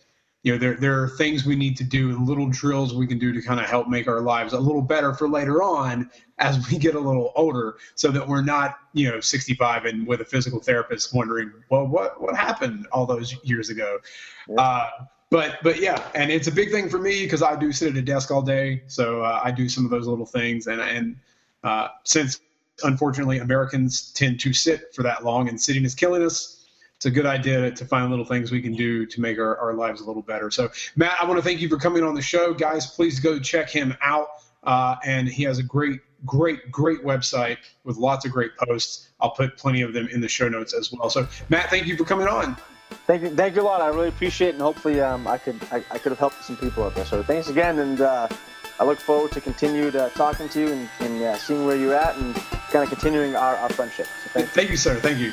you know there there are things we need to do and little drills we can do to kind of help make our lives a little better for later on as we get a little older so that we're not you know 65 and with a physical therapist wondering well what what happened all those years ago yeah. uh, but but yeah and it's a big thing for me because i do sit at a desk all day so uh, i do some of those little things and and uh, since unfortunately americans tend to sit for that long and sitting is killing us it's a good idea to find little things we can do to make our, our lives a little better. So, Matt, I want to thank you for coming on the show. Guys, please go check him out. Uh, and he has a great, great, great website with lots of great posts. I'll put plenty of them in the show notes as well. So, Matt, thank you for coming on. Thank you, thank you a lot. I really appreciate it, and hopefully, um, I could, I, I, could have helped some people out there. So, thanks again, and uh, I look forward to continued uh, talking to you and, and uh, seeing where you're at, and kind of continuing our, our friendship. So thank, thank you, sir. Thank you.